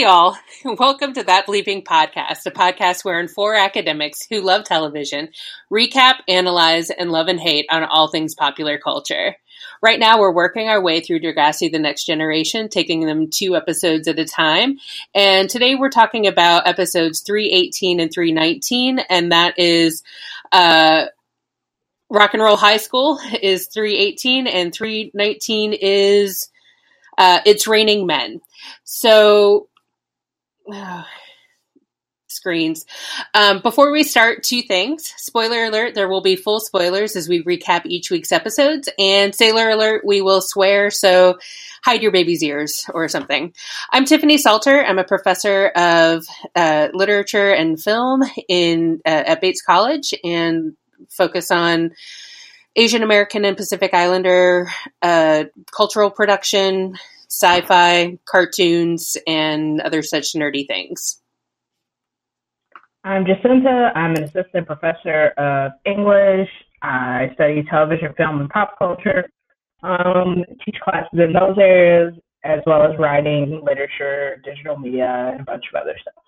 Y'all. Welcome to That Bleeping Podcast, a podcast wherein four academics who love television recap, analyze, and love and hate on all things popular culture. Right now, we're working our way through Degrassi The Next Generation, taking them two episodes at a time. And today we're talking about episodes 318 and 319, and that is uh, Rock and Roll High School is 318, and 319 is uh, It's Raining Men. So, screens. Um, before we start, two things. Spoiler alert, there will be full spoilers as we recap each week's episodes. And sailor alert, we will swear, so hide your baby's ears or something. I'm Tiffany Salter. I'm a professor of uh, literature and film in uh, at Bates College and focus on Asian American and Pacific Islander uh, cultural production, sci fi, cartoons, and other such nerdy things. I'm Jacinta. I'm an assistant professor of English. I study television, film, and pop culture. Um, teach classes in those areas, as well as writing, literature, digital media, and a bunch of other stuff.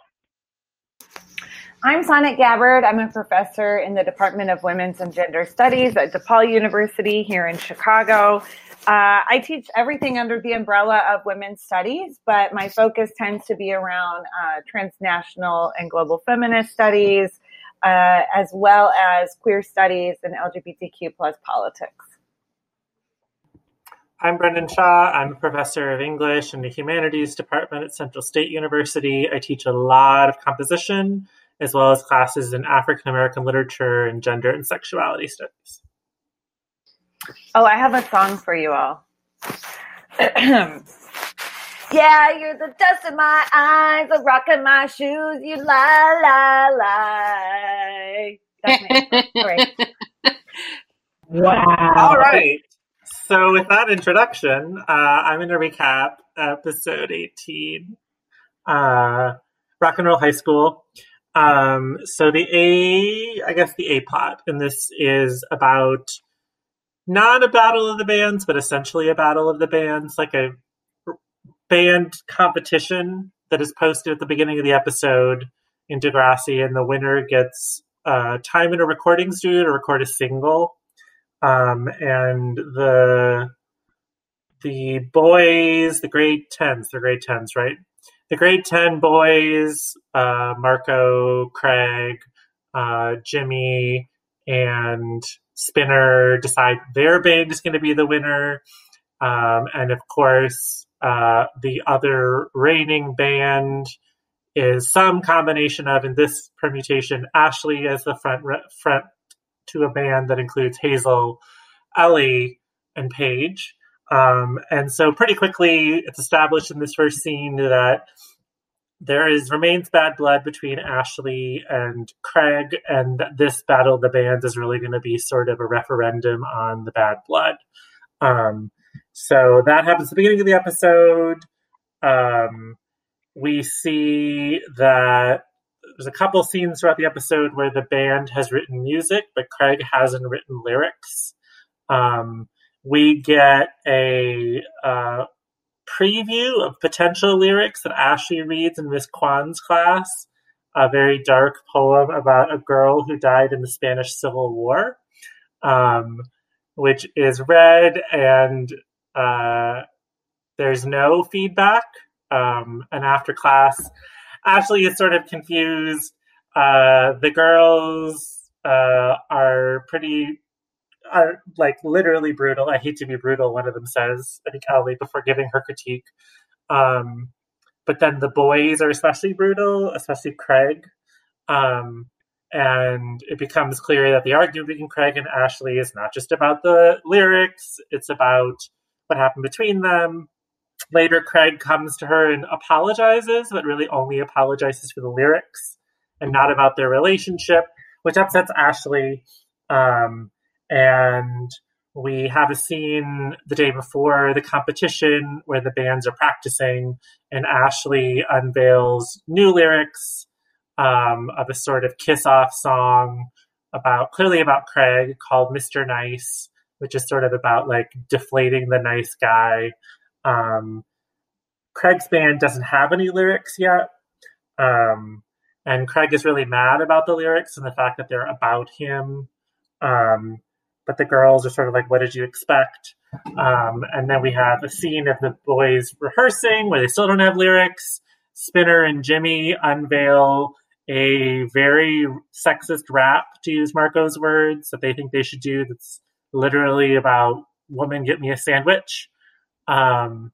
I'm Sonnet Gabbard. I'm a professor in the Department of Women's and Gender Studies at DePaul University here in Chicago. Uh, I teach everything under the umbrella of women's studies, but my focus tends to be around uh, transnational and global feminist studies, uh, as well as queer studies and LGBTQ plus politics. I'm Brendan Shaw. I'm a professor of English in the Humanities Department at Central State University. I teach a lot of composition as well as classes in African American literature and gender and sexuality studies. Oh, I have a song for you all. yeah, you're the dust in my eyes, the rock in my shoes, you lie, lie, lie. That's me. Wow. All right. So, with that introduction, uh, I'm going to recap episode 18 uh, Rock and Roll High School. Um, so the A, I guess the A plot, and this is about not a battle of the bands, but essentially a battle of the bands, like a band competition that is posted at the beginning of the episode in Degrassi, and the winner gets uh, time in a recording studio to record a single. Um, and the the boys, the grade tens, the grade tens, right? The grade 10 boys, uh, Marco, Craig, uh, Jimmy, and Spinner decide their band is going to be the winner. Um, and of course, uh, the other reigning band is some combination of, in this permutation, Ashley as the front front to a band that includes Hazel, Ellie, and Paige. Um, and so pretty quickly, it's established in this first scene that there is remains bad blood between Ashley and Craig, and this battle of the bands is really going to be sort of a referendum on the bad blood. Um, so that happens at the beginning of the episode. Um, we see that there's a couple scenes throughout the episode where the band has written music, but Craig hasn't written lyrics. Um, we get a uh, preview of potential lyrics that Ashley reads in Miss Kwan's class. A very dark poem about a girl who died in the Spanish Civil War, um, which is read, and uh, there's no feedback. Um, and after class, Ashley is sort of confused. Uh, the girls uh, are pretty are like literally brutal. I hate to be brutal. One of them says, I think Ellie before giving her critique. Um, but then the boys are especially brutal, especially Craig. Um, and it becomes clear that the argument between Craig and Ashley is not just about the lyrics; it's about what happened between them. Later, Craig comes to her and apologizes, but really only apologizes for the lyrics and not about their relationship, which upsets Ashley. Um, and we have a scene the day before the competition where the bands are practicing, and Ashley unveils new lyrics um, of a sort of kiss off song about clearly about Craig called Mr. Nice, which is sort of about like deflating the nice guy. Um, Craig's band doesn't have any lyrics yet. Um, and Craig is really mad about the lyrics and the fact that they're about him. Um, but the girls are sort of like, what did you expect? Um, and then we have a scene of the boys rehearsing where they still don't have lyrics. Spinner and Jimmy unveil a very sexist rap, to use Marco's words, that they think they should do that's literally about woman get me a sandwich. Um,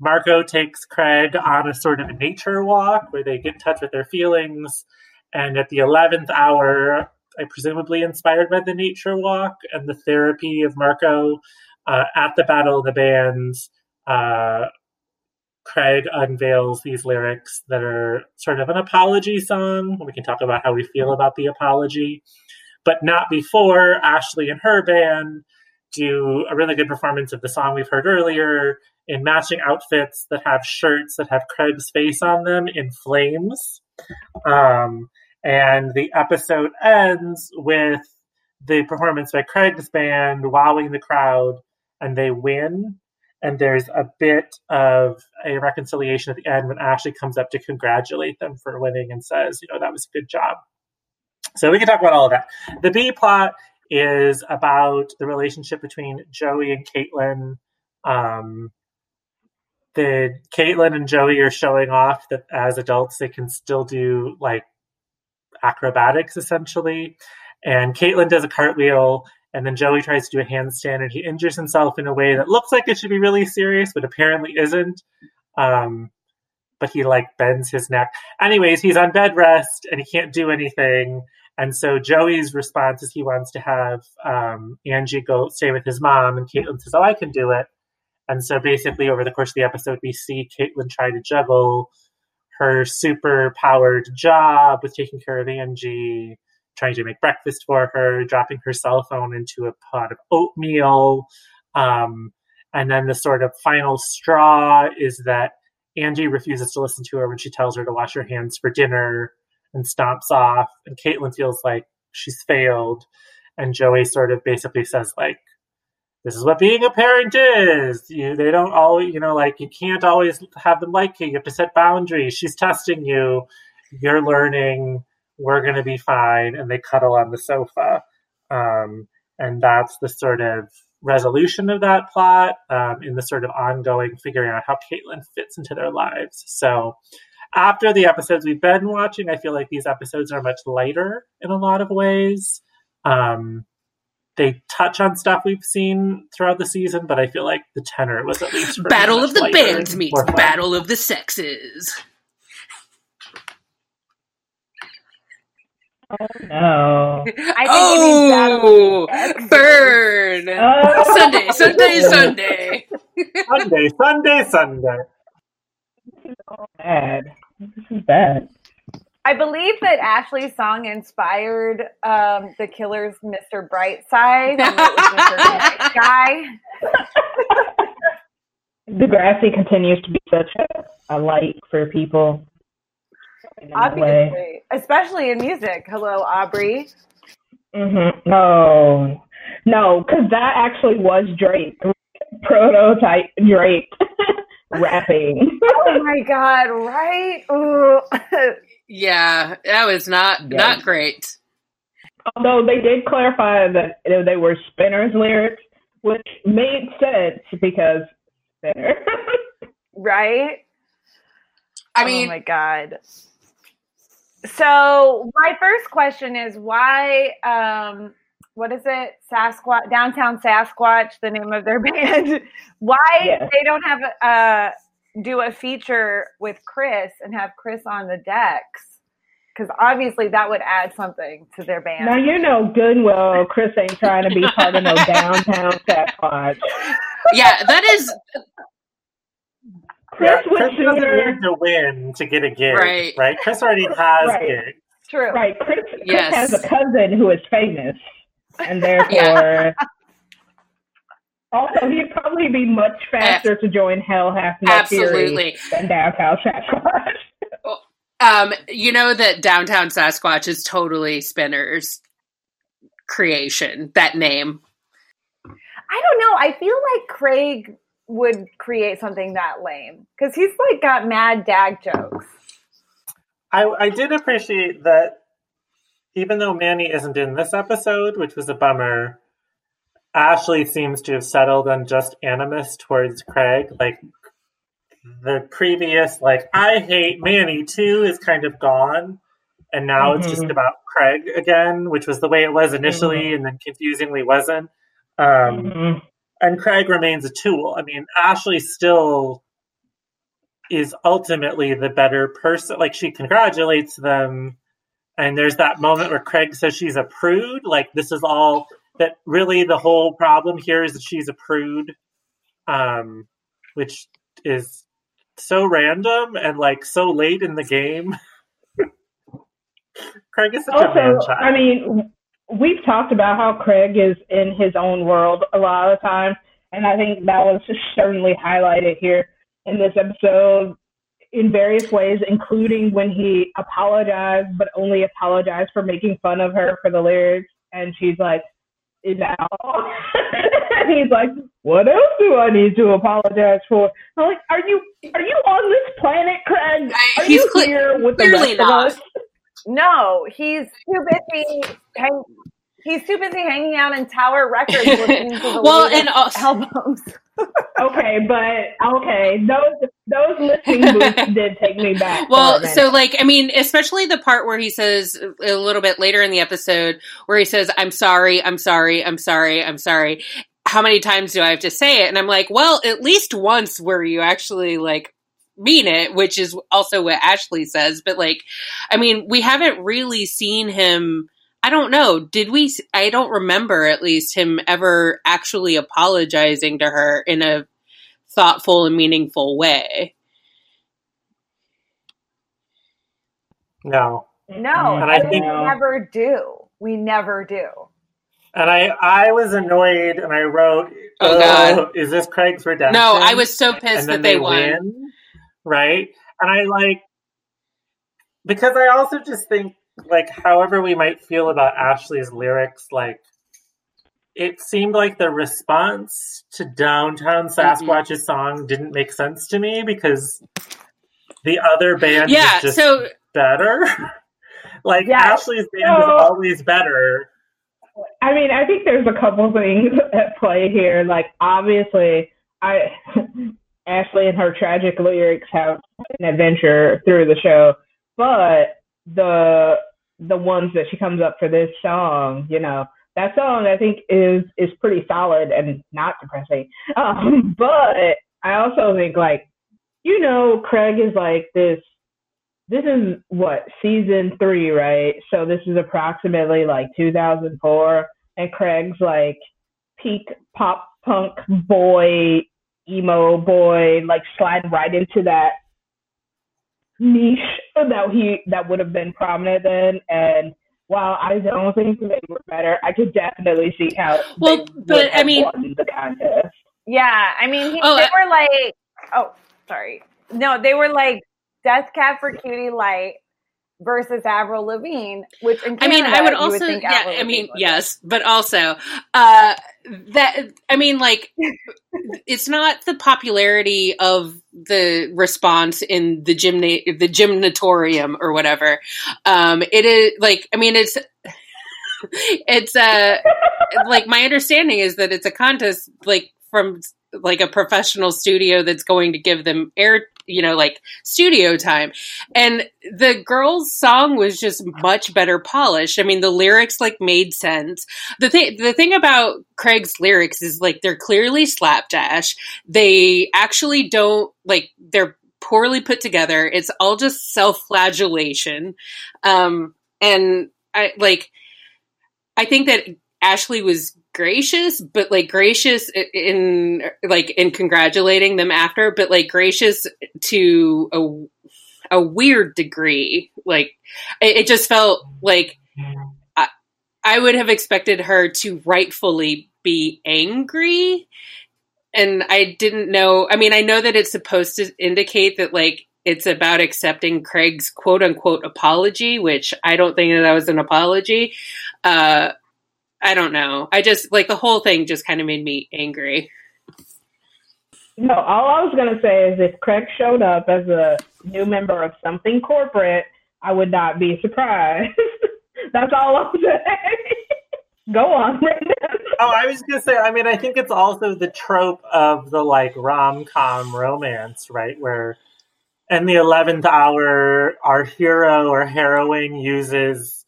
Marco takes Craig on a sort of nature walk where they get in touch with their feelings. And at the 11th hour, I presumably inspired by the nature walk and the therapy of Marco uh, at the Battle of the Bands, uh, Craig unveils these lyrics that are sort of an apology song. We can talk about how we feel about the apology, but not before Ashley and her band do a really good performance of the song we've heard earlier in matching outfits that have shirts that have Craig's face on them in flames. Um, and the episode ends with the performance by Craig's band wowing the crowd, and they win. And there's a bit of a reconciliation at the end when Ashley comes up to congratulate them for winning and says, you know, that was a good job. So we can talk about all of that. The B plot is about the relationship between Joey and Caitlin. Um, the Caitlin and Joey are showing off that as adults they can still do like acrobatics essentially. And Caitlin does a cartwheel, and then Joey tries to do a handstand, and he injures himself in a way that looks like it should be really serious, but apparently isn't. Um, but he like bends his neck. Anyways, he's on bed rest and he can't do anything. And so Joey's response is he wants to have um, Angie go stay with his mom, and Caitlin says, "Oh, I can do it." And so basically, over the course of the episode, we see Caitlin try to juggle her super powered job with taking care of Angie, trying to make breakfast for her, dropping her cell phone into a pot of oatmeal. Um, and then the sort of final straw is that Angie refuses to listen to her when she tells her to wash her hands for dinner and stomps off. And Caitlin feels like she's failed. And Joey sort of basically says, like, this is what being a parent is. You, they don't always, you know, like you can't always have them like you. You have to set boundaries. She's testing you. You're learning. We're going to be fine. And they cuddle on the sofa. Um, and that's the sort of resolution of that plot um, in the sort of ongoing figuring out how Caitlin fits into their lives. So after the episodes we've been watching, I feel like these episodes are much lighter in a lot of ways. Um, they touch on stuff we've seen throughout the season, but I feel like the tenor was at least Battle of the Bands meets Battle of the Sexes. Oh no! I think oh, burn! Oh. Sunday, Sunday, Sunday. Sunday, Sunday, Sunday. This is all bad. This is bad. I believe that Ashley's song inspired um, the Killers' "Mr. Brightside." and it was Mr. Guy. Degrassi continues to be such a, a light for people. in that way. Obviously, especially in music. Hello, Aubrey. Mm-hmm. No, no, because that actually was Drake, prototype Drake rapping. Oh my god! Right? Ooh. Yeah, that was not Yeah. not great. Although they did clarify that they were Spinner's lyrics, which made sense because Spinner. right? I mean, oh my god. So my first question is why um what is it? Sasquatch Downtown Sasquatch, the name of their band. why Yeah. they don't have uh do a feature with Chris and have Chris on the decks? Because obviously that would add something to their band. now you know good well Chris ain't trying to be part of no downtown Sasquatch. yeah, that is Chris Yeah, would Chris doesn't sooner need to win to get a gig, Right. right? Chris already has Right. gigs. True. right. Chris, Chris Yes. has a cousin who is famous, and therefore. Also, he'd probably be much faster to join Hell Hath No Fury than Downtown Sasquatch. Um, you know that Downtown Sasquatch is totally Spinner's creation. That name. I don't know. I feel like Craig would create something that lame because he's like got mad dag jokes. I, I did appreciate that even though Manny isn't in this episode, which was a bummer, Ashley seems to have settled on just animus towards Craig. Like the previous, like, I hate Manny too, is kind of gone. And now mm-hmm. it's just mm-hmm. about Craig again, which was the way it was initially mm-hmm. and then confusingly wasn't. Um, mm-hmm. And Craig remains a tool. I mean, Ashley still is ultimately the better person. Like, she congratulates them. And there's that moment where Craig says she's a prude. Like, this is all that really the whole problem here is that she's a prude, um, which is so random and like so late in the game. Craig is such also, a man child. I mean, we've talked about how Craig is in his own world a lot of the time, and I think that was just certainly highlighted here in this episode in various ways, including when he apologized, but only apologized for making fun of her for the lyrics. And she's like, now. and he's like, "What else do I need to apologize for?" I'm like, "Are you are you on this planet, Craig? Are he's you cl- here with the rest not. of us?" No, he's too busy. Hang- he's too busy hanging out in Tower Records listening to the well, and also- albums. okay, but okay, those those listening booths did take me back. Well, so like, I mean, especially the part where he says a little bit later in the episode where he says, "I'm sorry, I'm sorry, I'm sorry, I'm sorry." How many times do I have to say it? And I'm like, well, at least once where you actually like mean it, which is also what Ashley says. But like, I mean, we haven't really seen him I don't know. Did we? I don't remember at least him ever actually apologizing to her in a thoughtful and meaningful way. No. No, mm, and I think, we never do. We never do. And I, I was annoyed, and I wrote, "Oh God, oh, is this Craig's redemption?" No, I was so pissed that they, they won. Win, right? And I like because I also just think like however we might feel about Ashley's lyrics, like it seemed like the response to Downtown Sasquatch's mm-hmm. song didn't make sense to me because the other band yeah, is just so, better. like yeah, Ashley's band so, is always better. I mean, I think there's a couple things at play here. Like obviously, I Ashley and her tragic lyrics have an adventure through the show, but the the ones that she comes up for this song, you know, that song I think is is pretty solid and not depressing. Um, but I also think like, you know, Craig is like this. This is what season three, right? So this is approximately like 2004, and Craig's like peak pop punk boy, emo boy, like slide right into that niche that he that would have been prominent then. And while I don't think they were better, I could definitely see how well, but I mean the contest. Yeah, I mean he, oh, they were like oh sorry. No they were like Death Cab for Cutie Light versus Avril Lavigne, which Canada, I mean, I would also, would yeah, I mean, yes, but also, uh, that, I mean, like, it's not the popularity of the response in the gymna- the gymnatorium or whatever. Um, it is like, I mean, it's, it's, uh, like, my understanding is that it's a contest, like, from like a professional studio that's going to give them air you know like studio time. And the girl's song was just much better polished. I mean the lyrics like made sense. The thing the thing about craig's lyrics is like they're clearly slapdash. They actually don't like they're poorly put together. It's all just self-flagellation. Um and i like i think that ashley was gracious, but like gracious in like in congratulating them after, but like gracious to a a weird degree. Like it, it just felt like I, I would have expected her to rightfully be angry. And I didn't know. I mean, I know that it's supposed to indicate that like it's about accepting Craig's quote unquote apology, which I don't think that, that was an apology. Uh, I don't know. I just like the whole thing just kind of made me angry. No, all I was gonna say is if Craig showed up as a new member of something corporate, I would not be surprised. That's all I'm saying. Go on, Oh, I was gonna say. I mean, I think it's also the trope of the like rom com romance, right? Where in the eleventh hour, our hero or heroine uses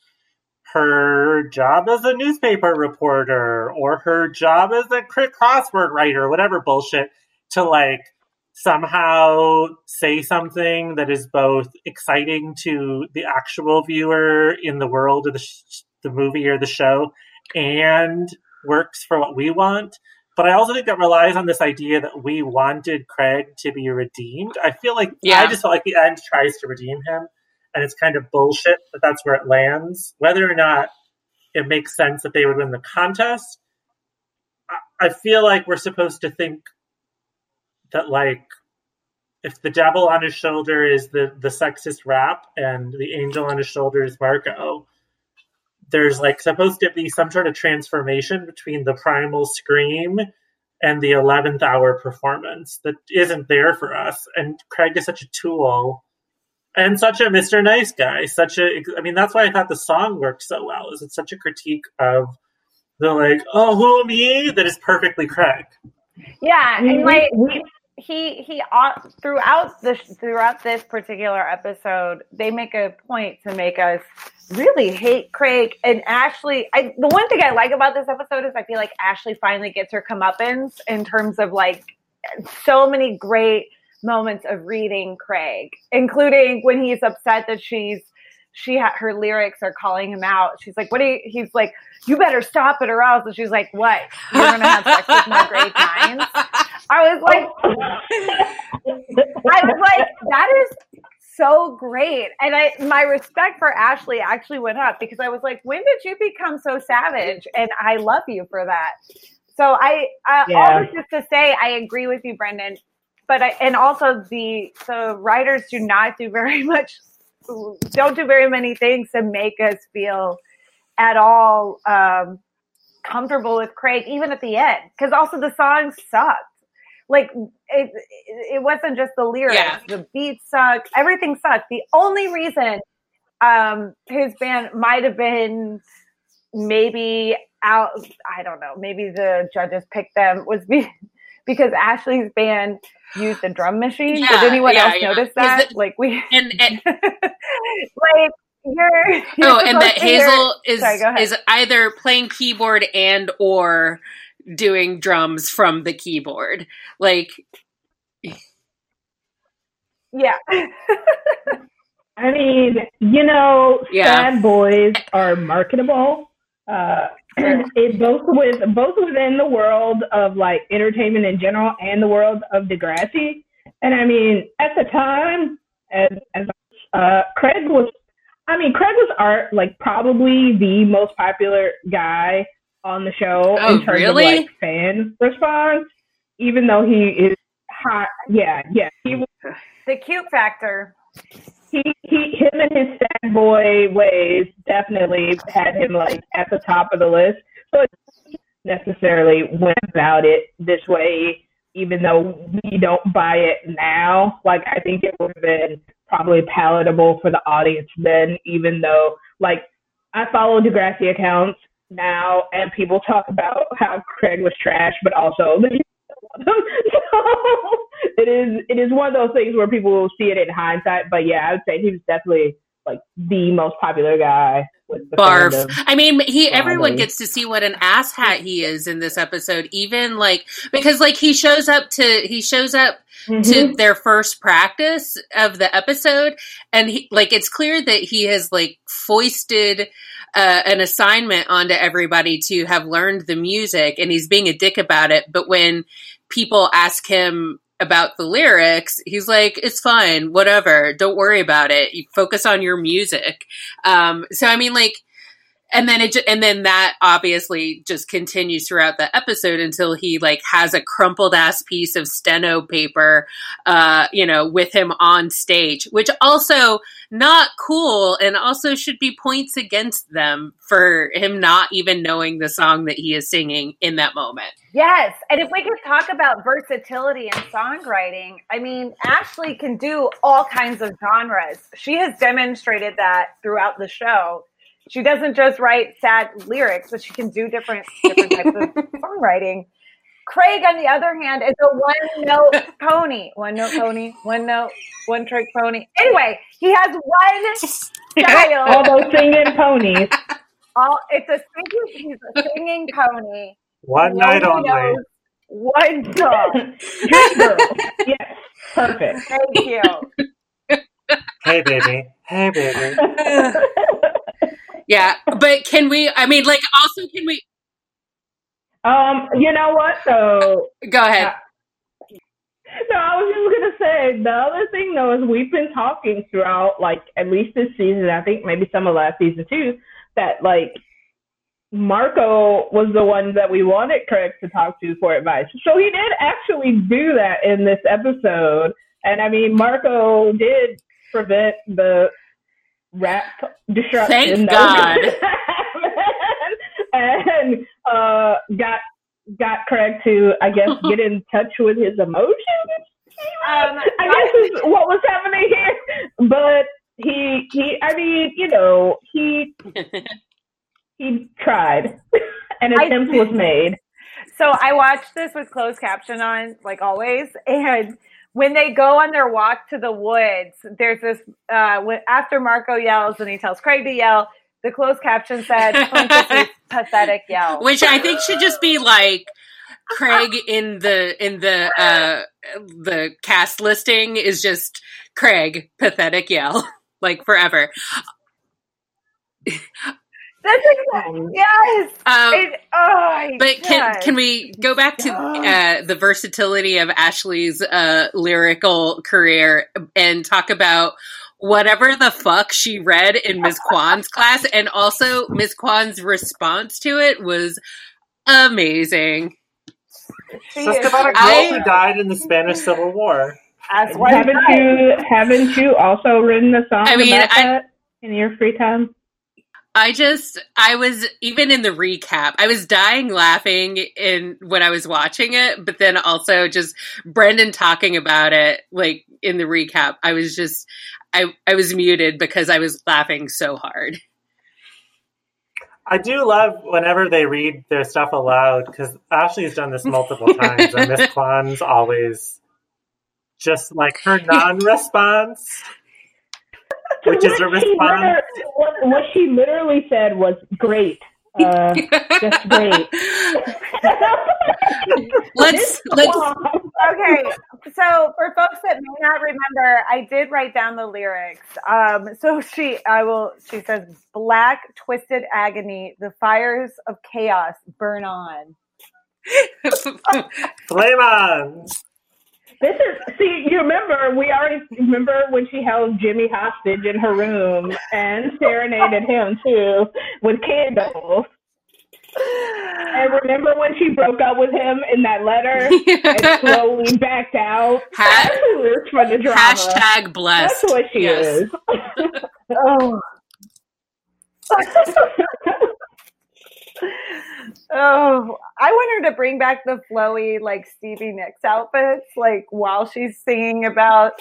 her job as a newspaper reporter or her job as a crossword writer, whatever bullshit, to like somehow say something that is both exciting to the actual viewer in the world of the, sh- the movie or the show and works for what we want. But I also think that relies on this idea that we wanted Craig to be redeemed. I feel like yeah. I just felt like the end tries to redeem him, and it's kind of bullshit that that's where it lands. Whether or not it makes sense that they would win the contest, I feel like we're supposed to think that like if the devil on his shoulder is the the sexist rap and the angel on his shoulder is Marco, there's like supposed to be some sort of transformation between the primal scream and the 11th hour performance that isn't there for us. And Craig is such a tool and such a Mr. Nice Guy. Such a, I mean, that's why I thought the song worked so well. Is it's such a critique of the like, oh, who me? That is perfectly Craig. Yeah, and like he he uh, throughout this throughout this particular episode, they make a point to make us really hate Craig and Ashley. I, the one thing I like about this episode is I feel like Ashley finally gets her comeuppance in terms of like so many great moments of reading Craig, including when he's upset that she's she her lyrics are calling him out. She's like, "What do you?" He's like, "You better stop it, or else." And she's like, "What? You're gonna have sex with my grade nines? I was like, I was like, that is so great, and I my respect for Ashley actually went up because I was like, when did you become so savage? And I love you for that. So I, I yeah. all this just to say, I agree with you, Brendan. But I, and also the the writers do not do very much don't do very many things to make us feel at all um, comfortable with Craig, even at the end. Because also the song sucked. Like it, it wasn't just the lyrics. Yeah. The beat sucked. Everything sucked. The only reason um, his band might have been maybe out. I don't know. Maybe the judges picked them was be, because Ashley's band used a drum machine. Yeah, Did anyone yeah, else yeah. notice that? like we and, and like you're, oh, you're oh, and that Hazel is Sorry, is either playing keyboard and or doing drums from the keyboard. Like Yeah. I mean, you know, yeah. sad boys are marketable. Uh, it both with both within the world of like entertainment in general and the world of Degrassi. And I mean, at the time, as, as uh, Craig was, I mean, Craig was art like probably the most popular guy on the show oh, in terms really? of like fan response. Even though he is hot, yeah, yeah, he was the cute factor he, he him and his sad boy ways definitely had him like at the top of the list. So necessarily went about it this way, even though we don't buy it now. Like I think it would have been probably palatable for the audience then, even though like I follow Degrassi accounts now and people talk about how Craig was trash, but also so it is it is one of those things where people will see it in hindsight. But yeah, I would say he was definitely like the most popular guy. Barf. Fandom. I mean, he everyone gets to see what an asshat he is in this episode. Even like because like he shows up to he shows up mm-hmm. to their first practice of the episode, and he like it's clear that he has like foisted. Uh, an assignment onto everybody to have learned the music and he's being a dick about it but when people ask him about the lyrics, he's like, "It's fine, whatever. Don't worry about it. You focus on your music." Um, so I mean, like, and then it, and then that obviously just continues throughout the episode until he like has a crumpled ass piece of steno paper, uh, you know, with him on stage, which also not cool and also should be points against them for him not even knowing the song that he is singing in that moment. Yes. And if we could talk about versatility in songwriting, I mean, Ashley can do all kinds of genres. She has demonstrated that throughout the show. She doesn't just write sad lyrics, but she can do different different types of songwriting. Craig, on the other hand, is a one note pony. One note pony, one note, one trick pony. Anyway, he has one style. All those singing ponies. All it's a singing he's a singing pony. One night only. One song. Dream. Yes, perfect. Thank you. Hey, baby. Hey, baby. Yeah, but can we? I mean, like, also, can we? um, you know what? So Go ahead. No, I was just gonna say the other thing though is we've been talking throughout like at least this season, I think maybe some of last season too, that like Marco was the one that we wanted Craig to talk to for advice. So he did actually do that in this episode. And I mean Marco did prevent the rap destruction. Thank that God. and uh got got Craig to I guess get in touch with his emotions. Um, I guess is what was happening here. But he he I mean, you know, he he tried. An I attempt did. was made. So I watched this with closed caption on, like always. And when they go on their walk to the woods, there's this, uh, when, after Marco yells and he tells Craig to yell, the closed caption said, pathetic yell. Which I think should just be like Craig in the in the uh the cast listing is just Craig pathetic yell like forever. That's exactly, yes. Um, It, oh, But can yes. can we go back to uh, the versatility of Ashley's uh, lyrical career and talk about whatever the fuck she read in Ms. Kwan's class, and also Ms. Kwan's response to it was amazing. She just is- about a girl I- who died in the Spanish Civil War. as one Haven't you haven't you also written a song I mean, about I- that in your free time? I just, I was even in the recap, I was dying laughing in when I was watching it, but then also just Brendan talking about it, like in the recap, I was just, I, I was muted because I was laughing so hard. I do love whenever they read their stuff aloud because Ashley's done this multiple times, and Miss Kwan's always just like her non-response, which is a What she response. what, what she literally said was great. Uh, just great. let's, let's, okay, so for folks that may not remember, I did write down the lyrics. Um, so she, I will. She says, "Black twisted agony, the fires of chaos burn on." Flame on! This is see. You remember we already remember when she held Jimmy hostage in her room and serenaded him too with candles. And remember when she broke up with him in that letter and slowly backed out Ha- afterwards for the drama. hashtag blessed. That's what she Yes. is. Oh, oh! I want her to bring back the flowy, like Stevie Nicks outfits, like while she's singing about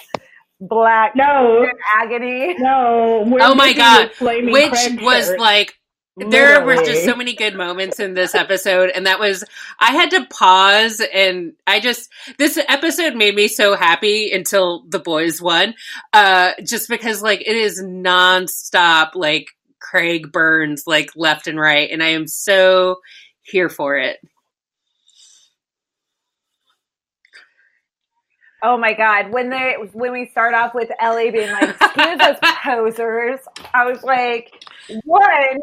black no, agony. no. we're Oh my God. the Which Craig was shirt. like, there were just so many good moments in this episode and that was i had to pause and i just this episode made me so happy until the boys won uh just because like it is nonstop like craig burns like left and right and i am so here for it Oh my god! When they when we start off with Ellie being like, "Excuse us, posers," I was like, one,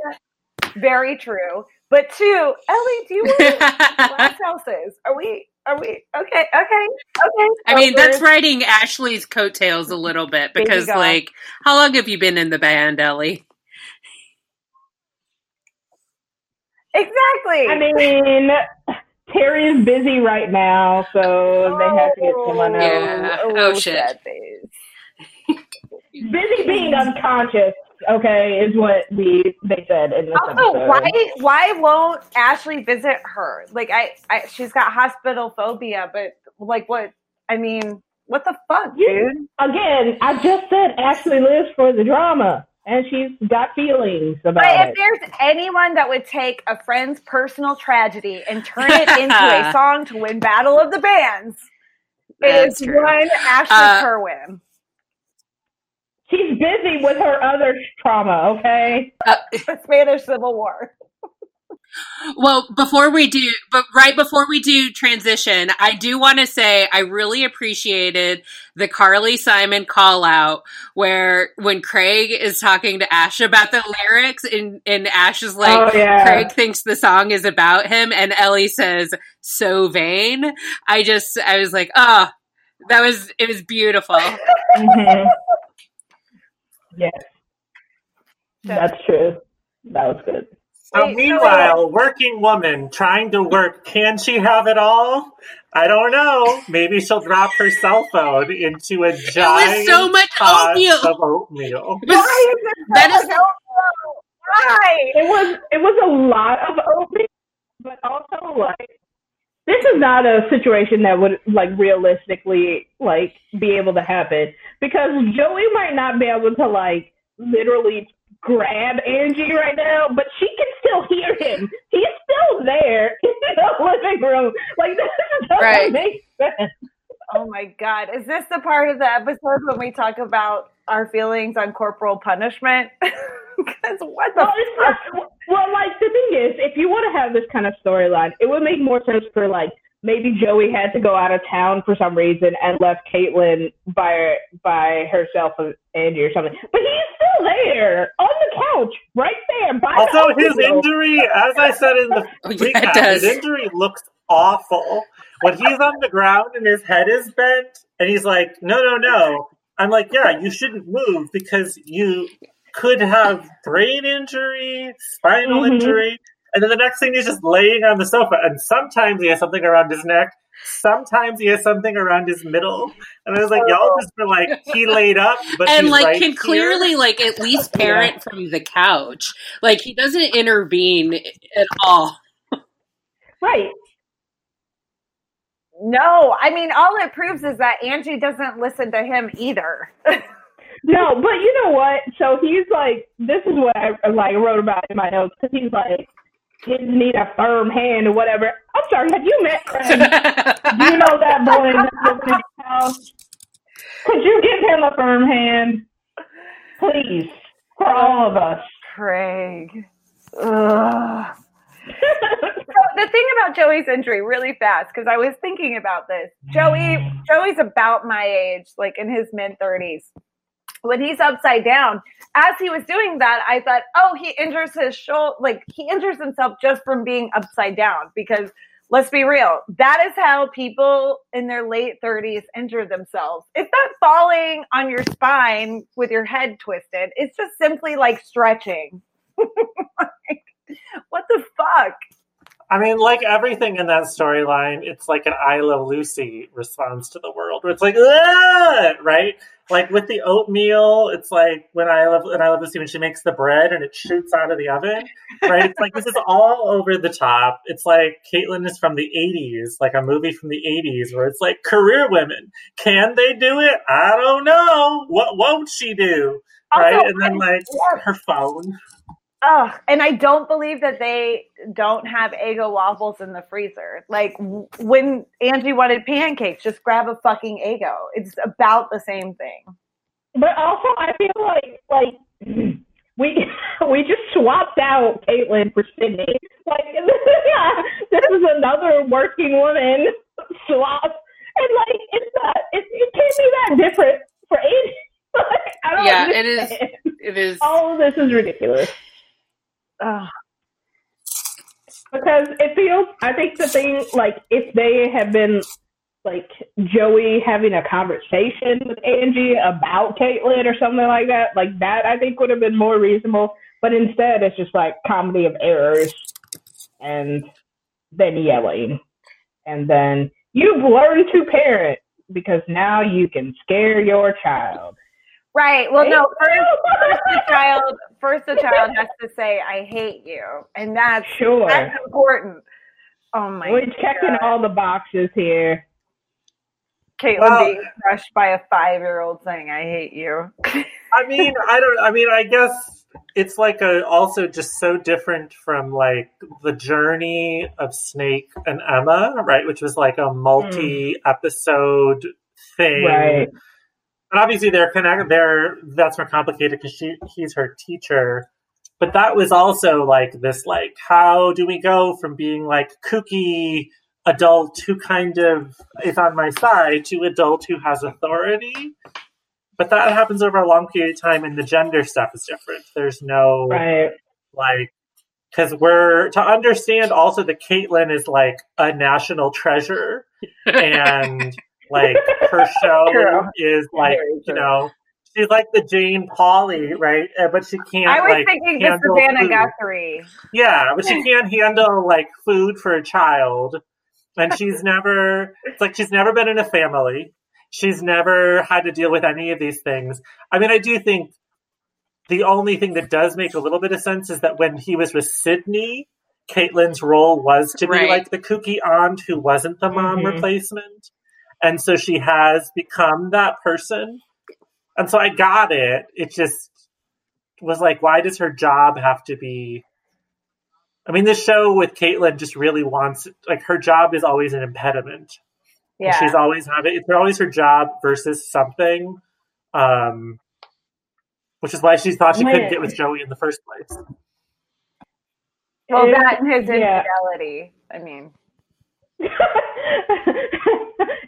very true, but two, Ellie, do you want glass houses? Are we? Are we? Okay, okay, okay. I mean, that's riding Ashley's coattails a little bit because, like, how long have you been in the band, Ellie? Exactly. I mean, Terri is busy right now, so they have to get oh, someone else. Yeah. Oh, shit. busy being unconscious. Okay, is what we they said in this Also, episode. why why won't Ashley visit her? Like I, I she's got hospital phobia, but like what I mean, what the fuck, You- dude? Again, I just said Ashley lives for the drama, and she's got feelings about But if there's anyone that would take a friend's personal tragedy and turn it into a song to win Battle of the Bands, it's one Ashley Uh, Kerwin. She's busy with her other trauma. Okay. Uh, The Spanish Civil War. Well, before we do, but right before we do transition, I do want to say I really appreciated the Carly Simon call out where when Craig is talking to Ash about the lyrics and, and Ash is like, oh yeah. Craig thinks the song is about him and Ellie says, so vain. I just, I was like, oh, that was, it was beautiful. Mhm. Yes, that's true. That was good. So Wait, so- meanwhile, working woman trying to work, can she have it all? I don't know. Maybe she'll drop her cell phone into a giant so much pot oatmeal. of oatmeal. It was- Why is it that so is- Why? It was it was a lot of opening, but also like this is not a situation that would like realistically like be able to happen because Joey might not be able to like literally grab Angie right now, but she can still hear him. He's still there in the living room. Like this doesn't Right. make sense. Oh my god. Is this the part of the episode when we talk about our feelings on corporal punishment? Because what the Well, fuck? not, well, like the thing is, if you want to have this kind of storyline, it would make more sense for like maybe Joey had to go out of town for some reason and left Caitlin by by herself with Angie or something. But he's still there on the couch, right there. By Also, the his oatmeal. injury, as I said in the Oh, yeah, recap, his injury looks awful. When he's on the ground and his head is bent, and he's like, "No, no, no," I'm like, "Yeah, you shouldn't move because you could have brain injury, spinal Mhm. injury." And then the next thing he's just laying on the sofa, and sometimes he has something around his neck. Sometimes he has something around his middle, and I was like, "Y'all just were like he laid up, but and he's like right can here." clearly like at least parent from the couch. Like he doesn't intervene at all. right. No, I mean, all it proves is that Angie doesn't listen to him either. No, but you know what? So he's like, this is what I like wrote about in my notes because he's like, kids need a firm hand or whatever. I'm sorry, have you met Craig? Do you know that boy that's living in your house? Could you give him a firm hand? Please. For all of us. Craig. Ugh. So the thing about Joey's injury, really fast, because I was thinking about this. Joey, mm. Joey's about my age, like in his mid thirties. When he's upside down, as he was doing that, I thought, oh, he injures his shoulder, like he injures himself just from being upside down. Because let's be real, that is how people in their late thirties injure themselves. It's not falling on your spine with your head twisted. It's just simply like stretching. what the fuck? I mean, like everything in that storyline, it's like an I Love Lucy response to the world, where it's like, right? Like with the oatmeal, it's like when I love when I love Lucy when she makes the bread and it shoots out of the oven, right? It's like this is all over the top. It's like Caitlin is from the '80s, like a movie from the '80s, where it's like career women. Can they do it? I don't know. What won't she do? Right? Also, and then like her phone. Ugh, and I don't believe that they don't have Eggo waffles in the freezer. Like when Angie wanted pancakes, just grab a fucking Eggo. It's about the same thing. But also, I feel like like we we just swapped out Caitlin for Sydney. Like this is another working woman swap, and like it's not it, it can't be that different for Angie. Like, I don't Yeah, it is. It is. All of this is ridiculous Ugh. because it feels. I think the thing like if they had been like Joey having a conversation with Angie about Caitlin or something like that, like that I think would have been more reasonable. But instead, it's just like comedy of errors and then yelling. And then you've learned to parent because now you can scare your child. Right. Well, no. First, first the child, first the child has to say, "I hate you," and that's Sure. that's important. Oh my! We're checking all the boxes here. Caitlin Well- being crushed by a five-year-old saying, "I hate you." I mean, I don't. I mean, I guess it's like a also just so different from like the journey of Snake and Emma, right? Which was like a multi-episode thing, Right. And obviously, they're connected. They're that's more complicated because she he's her teacher. But that was also like this, like, how do we go from being like kooky adult who kind of is on my side to adult who has authority? But that happens over a long period of time, and the gender stuff is different. There's no Right. like because we're to understand also that Caitlin is like a national treasure, and like her show True. is like Very you know she's like the Jane Pauley, right? Uh, But she can't. I was like, thinking the handle Savannah food. Guthrie. Yeah, but she can't handle like food for a child. And she's never it's like she's never been in a family. She's never had to deal with any of these things. I mean, I do think the only thing that does make a little bit of sense is that when he was with Sydney, Caitlin's role was to be Right. like the kooky aunt who wasn't the mom Mhm. replacement. And so she has become that person. And so I got it. It just was like, why does her job have to be I mean, this show with Caitlin just really wants like her job is always an impediment. And Yeah. She's always having it's always her job versus something. Um which is why she thought she couldn't get with Joey in the first place. well, that and his yeah. infidelity. I mean,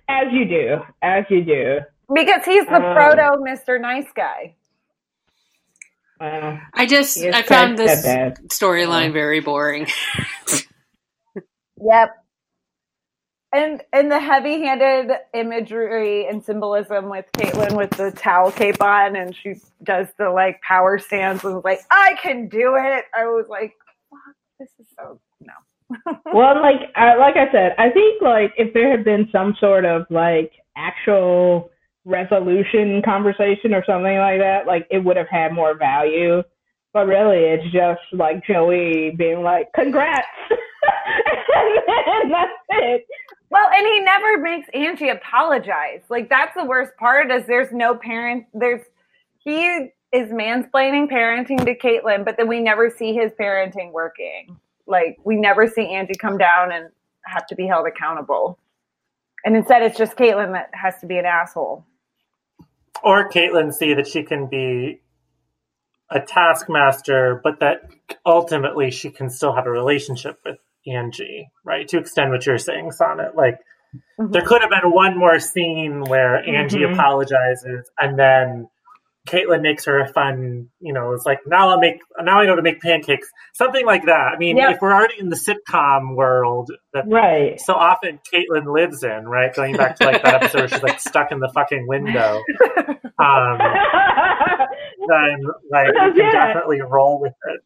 as you do, as you do. because he's the Um, proto Mr. Nice Guy. Well, I just I found this that bad. storyline very boring. Yep. And and the heavy-handed imagery and symbolism with Caitlin with the towel cape on, and she does the like power stance and was like, "I can do it." I was like, "Fuck, this is so no." Well, like I, like I said, I think like if there had been some sort of like actual resolution conversation or something like that, like it would have had more value. But really, it's just like Joey being like, "Congrats," and that's it. Well, and he never makes Angie apologize. Like that's the worst part is there's no parent. There's he is mansplaining parenting to Caitlin, but then we never see his parenting working. Like we never see Angie come down and have to be held accountable. And instead, it's just Caitlin that has to be an asshole. Or Caitlin see that she can be a taskmaster, but that ultimately she can still have a relationship with Angie, right? To extend what you're saying, Sonnet. Like Mhm. there could have been one more scene where Angie Mhm. apologizes and then Caitlin makes her a fun, you know, it's like now I'll make now I know to make pancakes. Something like that. I mean, Yep. if we're already in the sitcom world that Right. so often Caitlin lives in, right? Going back to like that episode where she's like stuck in the fucking window. Um then like you can Yeah. definitely roll with it.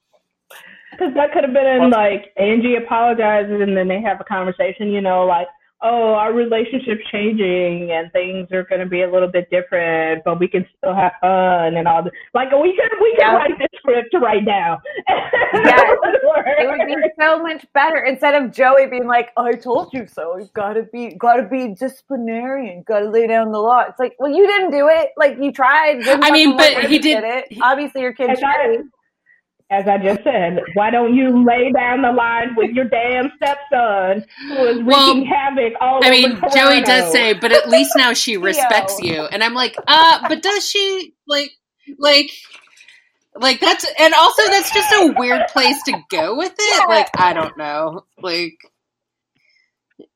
Because that could have been in like Angie apologizes and then they have a conversation, you know, like, oh, our relationship's changing and things are going to be a little bit different, but we can still have fun and all this. Like we could we could Yeah. write this script right now. Yes. it would be so much better instead of Joey being like, "I told you so. You've got to be, got to be disciplinarian. Got to lay down the law." It's like, well, you didn't do it. Like you tried. I mean, but he you did- it. Obviously, your kid's As I- shitty. As I just said, why don't you lay down the line with your damn stepson who is Well, wreaking havoc all the time. I mean, Toronto? Joey does say, but at least now she respects you. And I'm like, uh, but does she like like like that's and also that's just a weird place to go with it. Like, I don't know. Like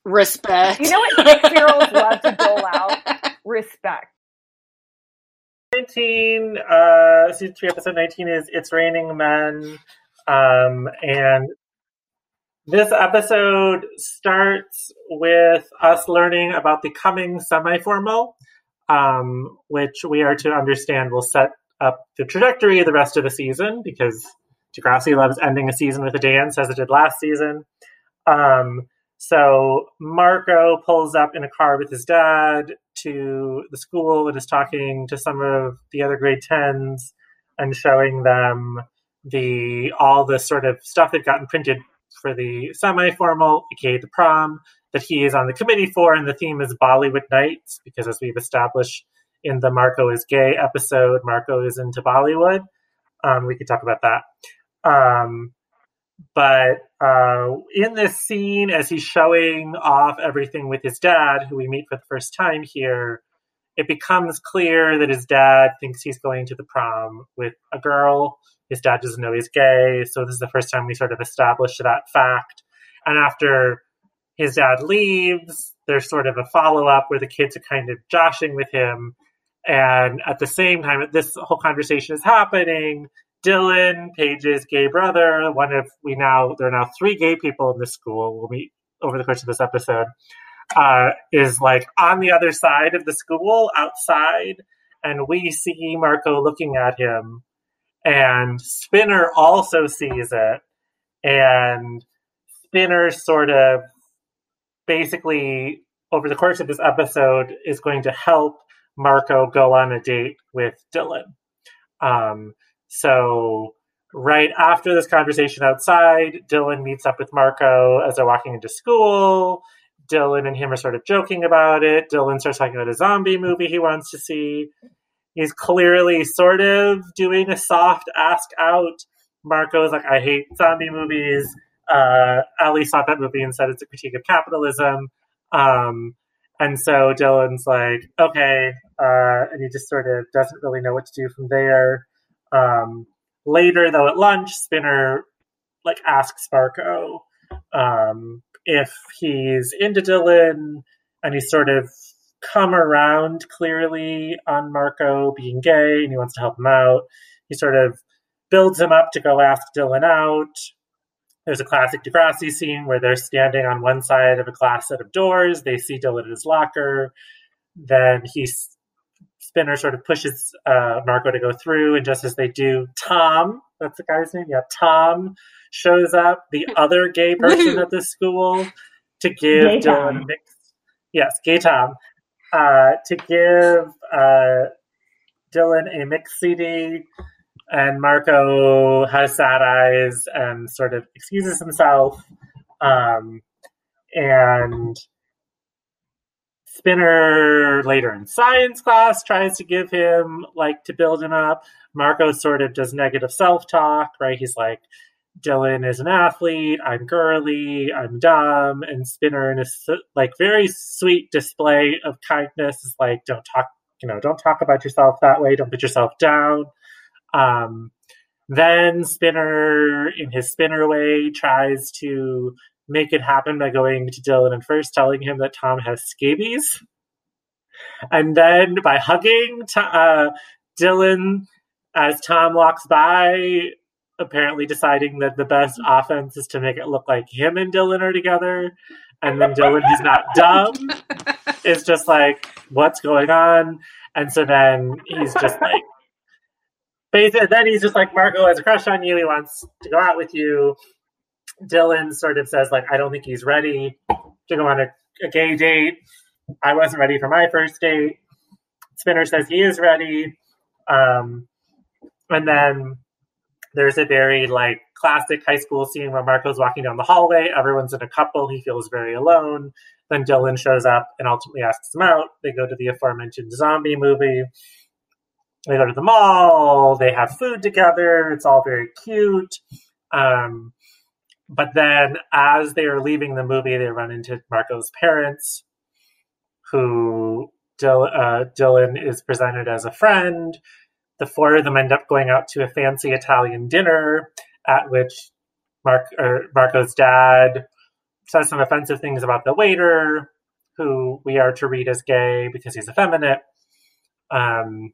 respect. You know what six-year-olds love to dole out? Respect. 19, uh, season 3, episode 19 is It's Raining Men. Um, and this episode starts with us learning about the coming semi formal, um, which we are to understand will set up the trajectory of the rest of the season because Degrassi loves ending a season with a dance as it did last season. Um, So Marco pulls up in a car with his dad to the school and is talking to some of the other grade tens and showing them the all the sort of stuff that gotten printed for the semi-formal, aka the prom, that he is on the committee for, and the theme is Bollywood Nights, because as we've established in the Marco is gay episode, Marco is into Bollywood. Um, we could talk about that. Um, but uh, in this scene, as he's showing off everything with his dad, who we meet for the first time here, it becomes clear that his dad thinks he's going to the prom with a girl. His dad doesn't know he's gay. So this is the first time we sort of establish that fact. And after his dad leaves, there's sort of a follow up where the kids are kind of joshing with him. And at the same time, this whole conversation is happening. Dylan, Paige's gay brother, one of we now there are now three gay people in this school. We'll meet over the course of this episode. Uh, is like on the other side of the school outside, and we see Marco looking at him, and Spinner also sees it, and Spinner sort of basically over the course of this episode is going to help Marco go on a date with Dylan. Um, so right after this conversation outside, Dylan meets up with Marco as they're walking into school. Dylan and him are sort of joking about it. Dylan starts talking about a zombie movie he wants to see. He's clearly sort of doing a soft ask out. Marco's like, I hate zombie movies. Uh, Ali saw that movie and said it's a critique of capitalism. Um, and so Dylan's like, okay. Uh, and he just sort of doesn't really know what to do from there. Um, later, though, at lunch, Spinner like asks Marco um, if he's into Dylan, and he's sort of come around clearly on Marco being gay, and he wants to help him out. He sort of builds him up to go ask Dylan out. There's a classic Degrassi scene where they're standing on one side of a glass set of doors. They see Dylan at his locker. Then he's Spinner sort of pushes uh, Marco to go through, and just as they do, Tom, that's the guy's name, yeah, Tom shows up, the other gay person at the school, to give gay Dylan Tom. mix, yes, gay Tom, uh, to give uh, Dylan a mix CD, and Marco has sad eyes and sort of excuses himself, um, and Spinner later in science class tries to give him like to build him up. Marco sort of does negative self talk, right? He's like, Dylan is an athlete, I'm girly, I'm dumb, and Spinner in a like very sweet display of kindness is like, don't talk, you know, don't talk about yourself that way, don't put yourself down. Um, then Spinner, in his Spinner way, tries to make it happen by going to Dylan and first telling him that Tom has scabies. And then by hugging uh, Dylan as Tom walks by, apparently deciding that the best offense is to make it look like him and Dylan are together. And then Dylan, he's not dumb, is just like, what's going on? And so then he's just like, basically, then he's just like, Marco has a crush on you. He wants to go out with you. Dylan sort of says like, I don't think he's ready to go on a, a gay date. I wasn't ready for my first date. Spinner says he is ready. Um, and then there's a very like classic high school scene where Marco's walking down the hallway. Everyone's in a couple. He feels very alone. Then Dylan shows up and ultimately asks him out. They go to the aforementioned zombie movie. They go to the mall. They have food together. It's all very cute. Um, but then as they are leaving the movie, they run into Marco's parents, who Dil- uh, Dylan is presented as a friend. The four of them end up going out to a fancy Italian dinner at which Mark or Marco's dad says some offensive things about the waiter, who we are to read as gay because he's effeminate. Um,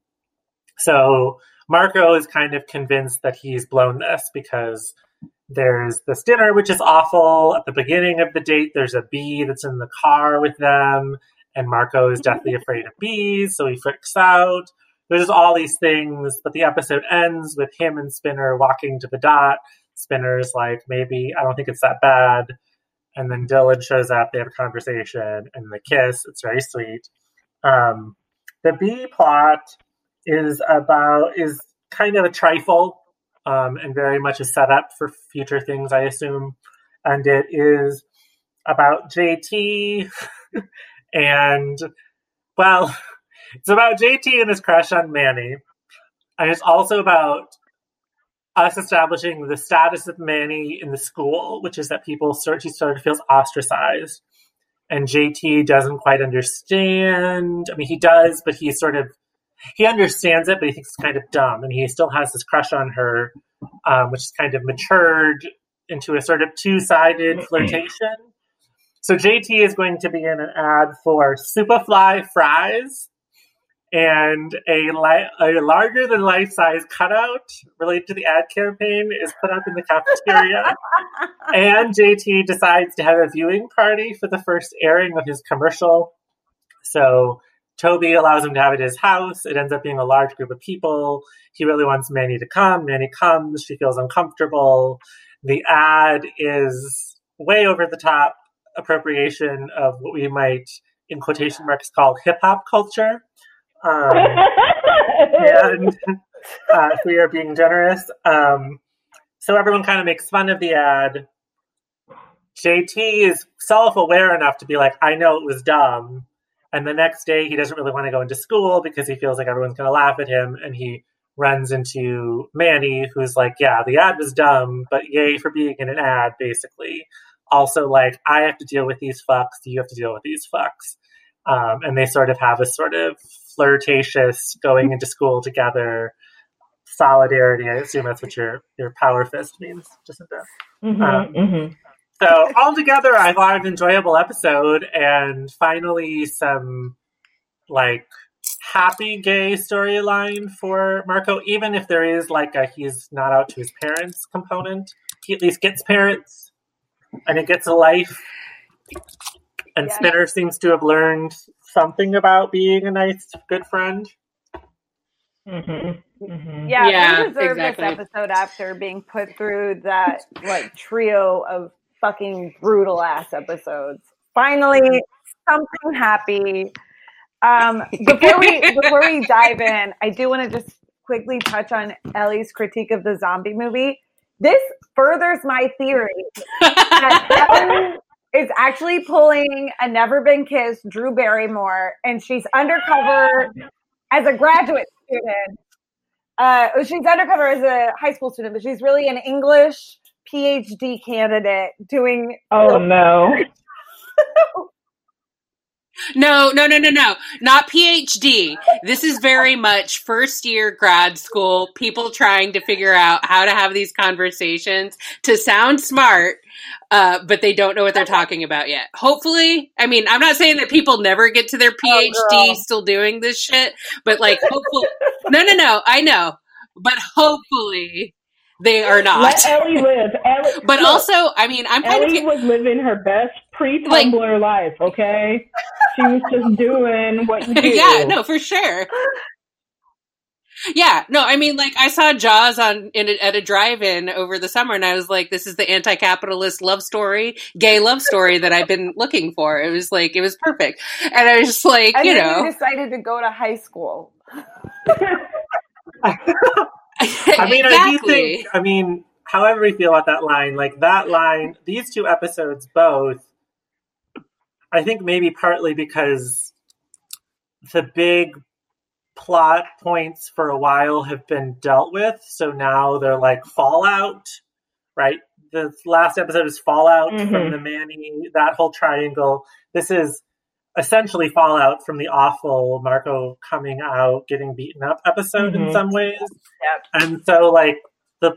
so Marco is kind of convinced that he's blown this because there's this dinner, which is awful. At the beginning of the date, there's a bee that's in the car with them, and Marco is deathly afraid of bees, so he freaks out. There's all these things, but the episode ends with him and Spinner walking to the dot. Spinner's like, maybe I don't think it's that bad. and then Dylan shows up. They have a conversation and the kiss. It's very sweet. Um, the bee plot is about is kind of a trifle um, and very much a setup for future things, I assume. And it is about JT and well, it's about JT and his crush on Manny. And it's also about us establishing the status of Manny in the school, which is that people start he sort of feels ostracized. And JT doesn't quite understand. I mean, he does, but he sort of he understands it, but he thinks it's kind of dumb, and he still has this crush on her, um, which is kind of matured into a sort of two-sided flirtation. So JT is going to be in an ad for Superfly fries, and a, li- a larger than life size cutout related to the ad campaign is put up in the cafeteria. and JT decides to have a viewing party for the first airing of his commercial. So Toby allows him to have it at his house. It ends up being a large group of people. He really wants Manny to come. Manny comes. She feels uncomfortable. The ad is way over the top appropriation of what we might, in quotation marks, call hip hop culture. Um, and uh, if we are being generous. Um, so everyone kind of makes fun of the ad. JT is self aware enough to be like, I know it was dumb. And the next day, he doesn't really want to go into school because he feels like everyone's going to laugh at him. And he runs into Manny, who's like, Yeah, the ad was dumb, but yay for being in an ad, basically. Also, like, I have to deal with these fucks, you have to deal with these fucks. Um, and they sort of have a sort of flirtatious going into school together solidarity. I assume that's what your your power fist means, Jacinta. Mm-hmm, Um, mm-hmm. So altogether, I thought an enjoyable episode, and finally some like happy gay storyline for Marco. Even if there is like a he's not out to his parents component, he at least gets parents, and he gets a life. And Yeah. Spinner seems to have learned something about being a nice, good friend. Mm-hmm. Mm-hmm. Yeah, Yeah, we deserve exactly. this episode after being put through that like trio of fucking brutal ass episodes. Finally, something happy. Um, before we before we dive in, I do want to just quickly touch on Ellie's critique of the zombie movie. This furthers my theory that Ellen is actually pulling a never been kissed Drew Barrymore, and she's undercover as a graduate student. Uh, she's undercover as a high school student, but she's really an English PhD candidate doing. Oh no. No, no, no, no, no. Not PhD. This is very much first year grad school, people trying to figure out how to have these conversations to sound smart, uh, but they don't know what they're talking about yet. Hopefully, I mean, I'm not saying that people never get to their PhD girl. still doing this shit, but like, hopefully, no, no, no, I know, but hopefully they are not. Let Ellie live. Ellie, But look, also, I mean, I'm kind Ellie of. was living her best pre-Tumblr life. Okay, she was just doing what you do. yeah, no, for sure. Yeah, no, I mean, like I saw Jaws on in a, at a drive-in over the summer, and I was like, "This is the anti-capitalist love story, gay love story that I've been looking for." It was like it was perfect, and I was just like, And you then know, you decided to go to high school. I mean, I do think, I mean, however we feel about that line, like that line, these two episodes both, I think maybe partly because the big plot points for a while have been dealt with. So now they're like fallout, right? The last episode is fallout from Mhm. the Manny, that whole triangle. This is essentially fallout from the awful Marco coming out, getting beaten up episode in Mhm. some ways. Yep. And so like the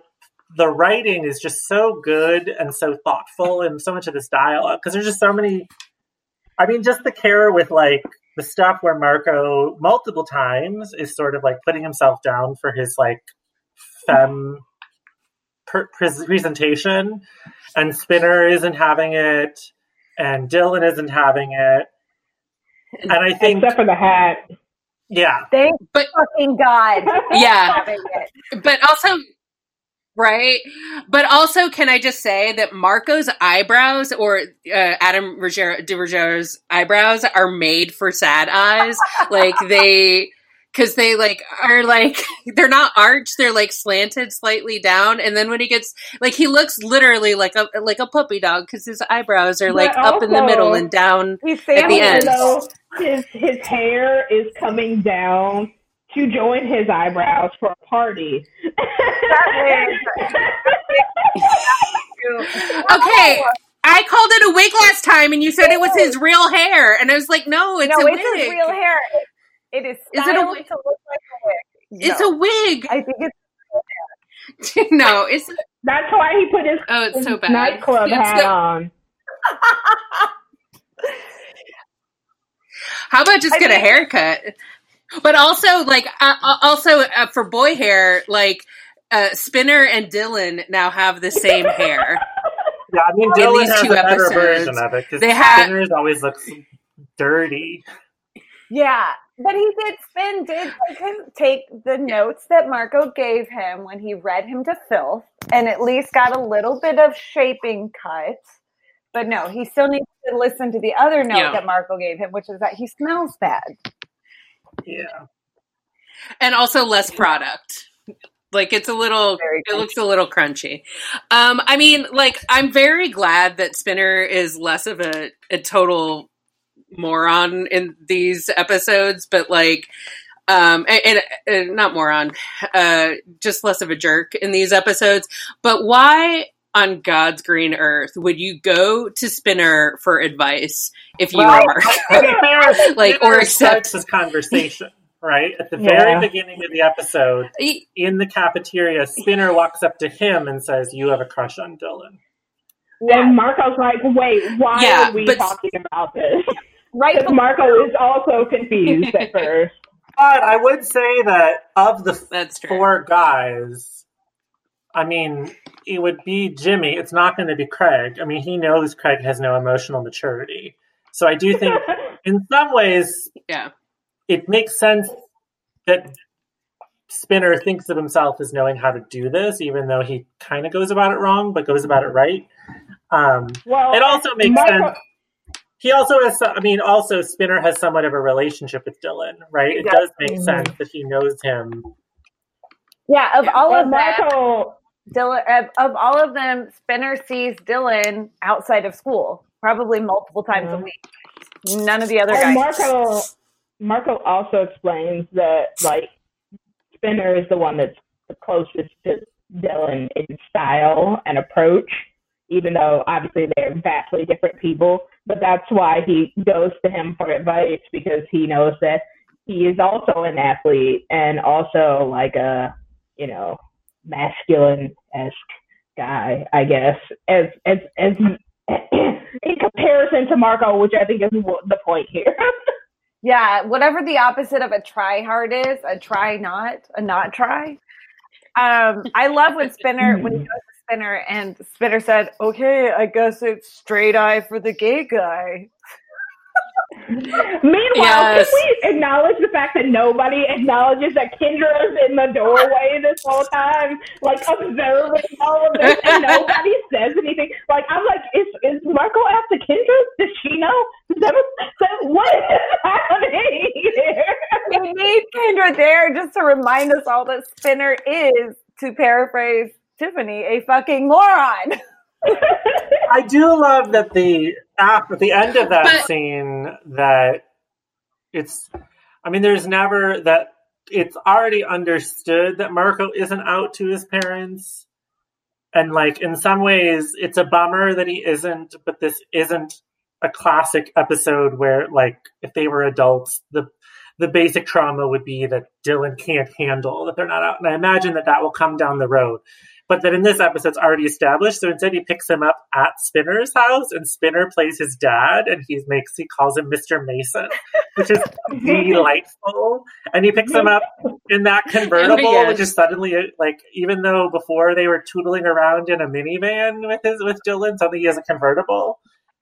the writing is just so good and so thoughtful and so much of this dialogue because there's just so many I mean just the care with like the stuff where Marco multiple times is sort of like putting himself down for his like femme per- presentation and Spinner isn't having it and Dylan isn't having it and I think Except for the hat. yeah Thank But- fucking God. Yeah. But also Right. But also, can I just say that Marco's eyebrows or uh, Adamo Ruggiero's eyebrows are made for sad eyes. like they, because they like are like they're not arched; they're like slanted slightly down. And then when he gets like he looks literally like a like a puppy dog because his eyebrows are like But up in the middle and down. He's At the end. Though his his hair is coming down to join his eyebrows for a party. Okay. I called it a wig last time, and you said it was his real hair, and I was like, "No, it's no, a it's wig. his real hair. It is Is it a wig? to look like a wig. It's No. a wig." I think it's no, it's That's why he put his, oh, it's his so bad. nightclub It's hat so- on. How about just I get a haircut? But also, like, uh, uh, also uh, for boy hair, like uh, Spinner and Dylan now have the same hair. Yeah, I mean, In Dylan these has two a better episodes, version of it because they have- Spinner's always looks dirty. Yeah, but he did. Spin did take, him, take the notes that Marco gave him when he read him to filth, and at least got a little bit of shaping cut. But no, he still needs to listen to the other note Yeah. that Marco gave him, which is that he smells bad. Yeah. and also less product. Like it's a little, it looks a little crunchy. Um, I mean, like I'm very glad that Spinner is less of a, a total moron in these episodes, but like, um, and, and, and not moron, uh, just less of a jerk in these episodes. But why on God's green earth would you go to Spinner for advice if you Right. are? To Like, or accept- starts this conversation, right? At the Yeah. very beginning of the episode, in the cafeteria, Spinner walks up to him and says, You have a crush on Dylan. And Marco's like, wait, why Yeah, are we but- talking about this? Right, Because Marco is also confused at first. But I would say that of the That's true. four guys, I mean, it would be Jimmy. It's not going to be Craig. I mean, he knows Craig has no emotional maturity. So I do think, in some ways, Yeah. it makes sense that Spinner thinks of himself as knowing how to do this, even though he kind of goes about it wrong, but goes about it right. Um, well, it also makes Marco- sense. He also has, I mean, also Spinner has somewhat of a relationship with Dylan, right? It Yeah. does make sense that he knows him. yeah. Of all well, of them, Dylan, of, of all of them, Spinner sees Dylan outside of school, probably multiple times a Mhm. week. None of the other and guys. Marco, Marco also explains that like Spinner is the one that's the closest to Dylan in style and approach, even though obviously they're vastly different people. But that's why he goes to him for advice because he knows that he is also an athlete and also like a you know masculine esque guy, I guess, as as as in comparison to Marco, which I think is the point here. Yeah, whatever the opposite of a try hard is, a try not, a not try. Um, I love when Spinner when he goes Spinner and Spinner said, "Okay, I guess it's straight eye for the gay guy." Meanwhile, Yes. can we acknowledge the fact that nobody acknowledges that Kendra's in the doorway this whole time, like observing all of this, and nobody says anything? Like, I'm like, is is Marco after Kendra? Does she know? That was, that, what is happening here? We need Kendra there just to remind us all that Spinner is, to paraphrase Tiffany, a fucking moron. I do love that the after the end of that But- scene that it's I mean there's never that it's already understood that Marco isn't out to his parents. And like in some ways it's a bummer that he isn't but this isn't a classic episode where like if they were adults the the basic trauma would be that Dylan can't handle that they're not out. And I imagine that that will come down the road but that in this episode it's already established. So instead, he picks him up at Spinner's house, and Spinner plays his dad, and he makes he calls him Mister Mason, which is delightful. And he picks him up in that convertible, which is suddenly like even though before they were tootling around in a minivan with his with Dylan, suddenly he has a convertible,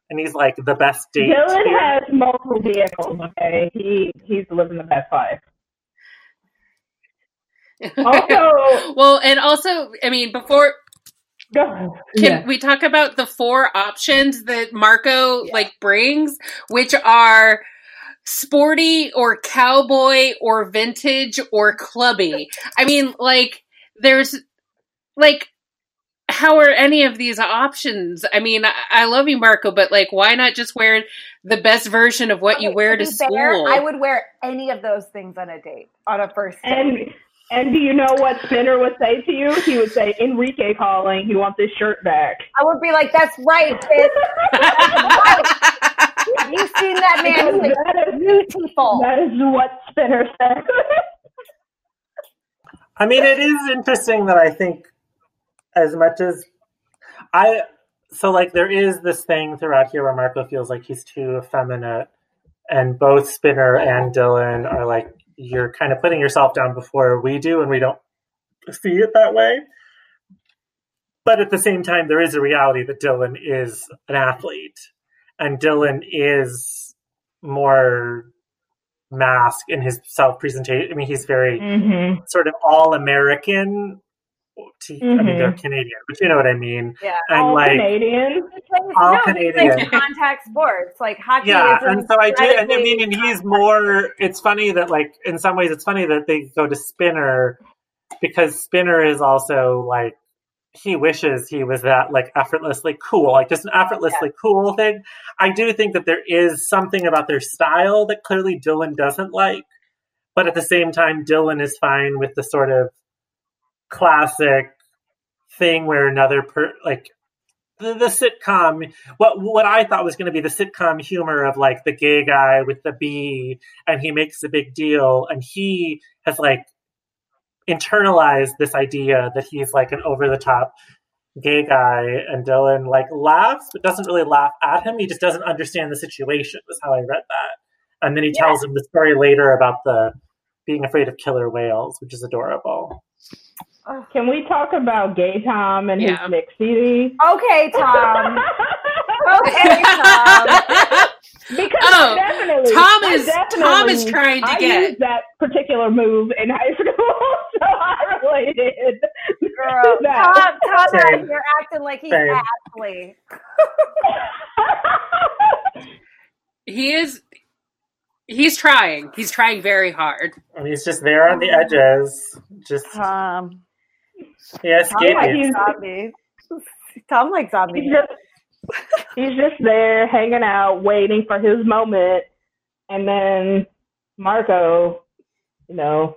and he's like the best date. Dylan here. has multiple vehicles. Okay, he he's living the best life. Also, well, and also, I mean, before can Yeah. we talk about the four options that Marco like brings, which are sporty or cowboy or vintage or clubby? I mean, like there's like how are any of these options? I mean, I, I love you, Marco, but like, why not just wear the best version of what you wear to be fair, school? I would wear any of those things on a date, on a first date. And and do you know what Spinner would say to you? He would say, "Enrique calling. He wants his shirt back." I would be like, "That's right, kid. You've seen that man. He's like, is, beautiful." that is what Spinner said. I mean, it is interesting that I think as much as I so like there is this thing throughout here where Marco feels like he's too effeminate, and both Spinner and Dylan are like you're kind of putting yourself down before we do, and we don't see it that way. But at the same time, there is a reality that Dylan is an athlete, and Dylan is more mask in his self presentation. I mean, he's very mm-hmm. sort of all American. To, I mean, they're mm-hmm. Canadian, but you know what I mean. Yeah. And All like, Canadian. All no, he Canadian. plays contact sports like hockey. yeah, is and so I do. And I mean, and he's more. It's funny that, like, in some ways, it's funny that they go to Spinner because Spinner is also like he wishes he was that like effortlessly cool, like just an effortlessly cool thing. I do think that there is something about their style that clearly Dylan doesn't like, but at the same time, Dylan is fine with the sort of classic thing where another per like the, the sitcom what what I thought was going to be the sitcom humor of like the gay guy with the bee and he makes a big deal and he has like internalized this idea that he's like an over the top gay guy and Dylan like laughs but doesn't really laugh at him. He just doesn't understand the situation was how I read that. And then he Yeah. tells him the story later about the being afraid of killer whales which is adorable Can we talk about Gay Tom and Yeah. his mix CD? Okay, Tom. Okay, Tom. Because Oh, definitely, Tom is- definitely, Tom is trying to I get- used that particular move in high school, so I related. Girl, to that. Tom, Tom, Same. you're acting like he's Same. Ashley. he is. He's trying. He's trying very hard. and he's just there on the edges just Tom. Yeah Tom skating. likes He's- zombies. Tom likes he's just he's just there hanging out, waiting for his moment, and then Marco, you know,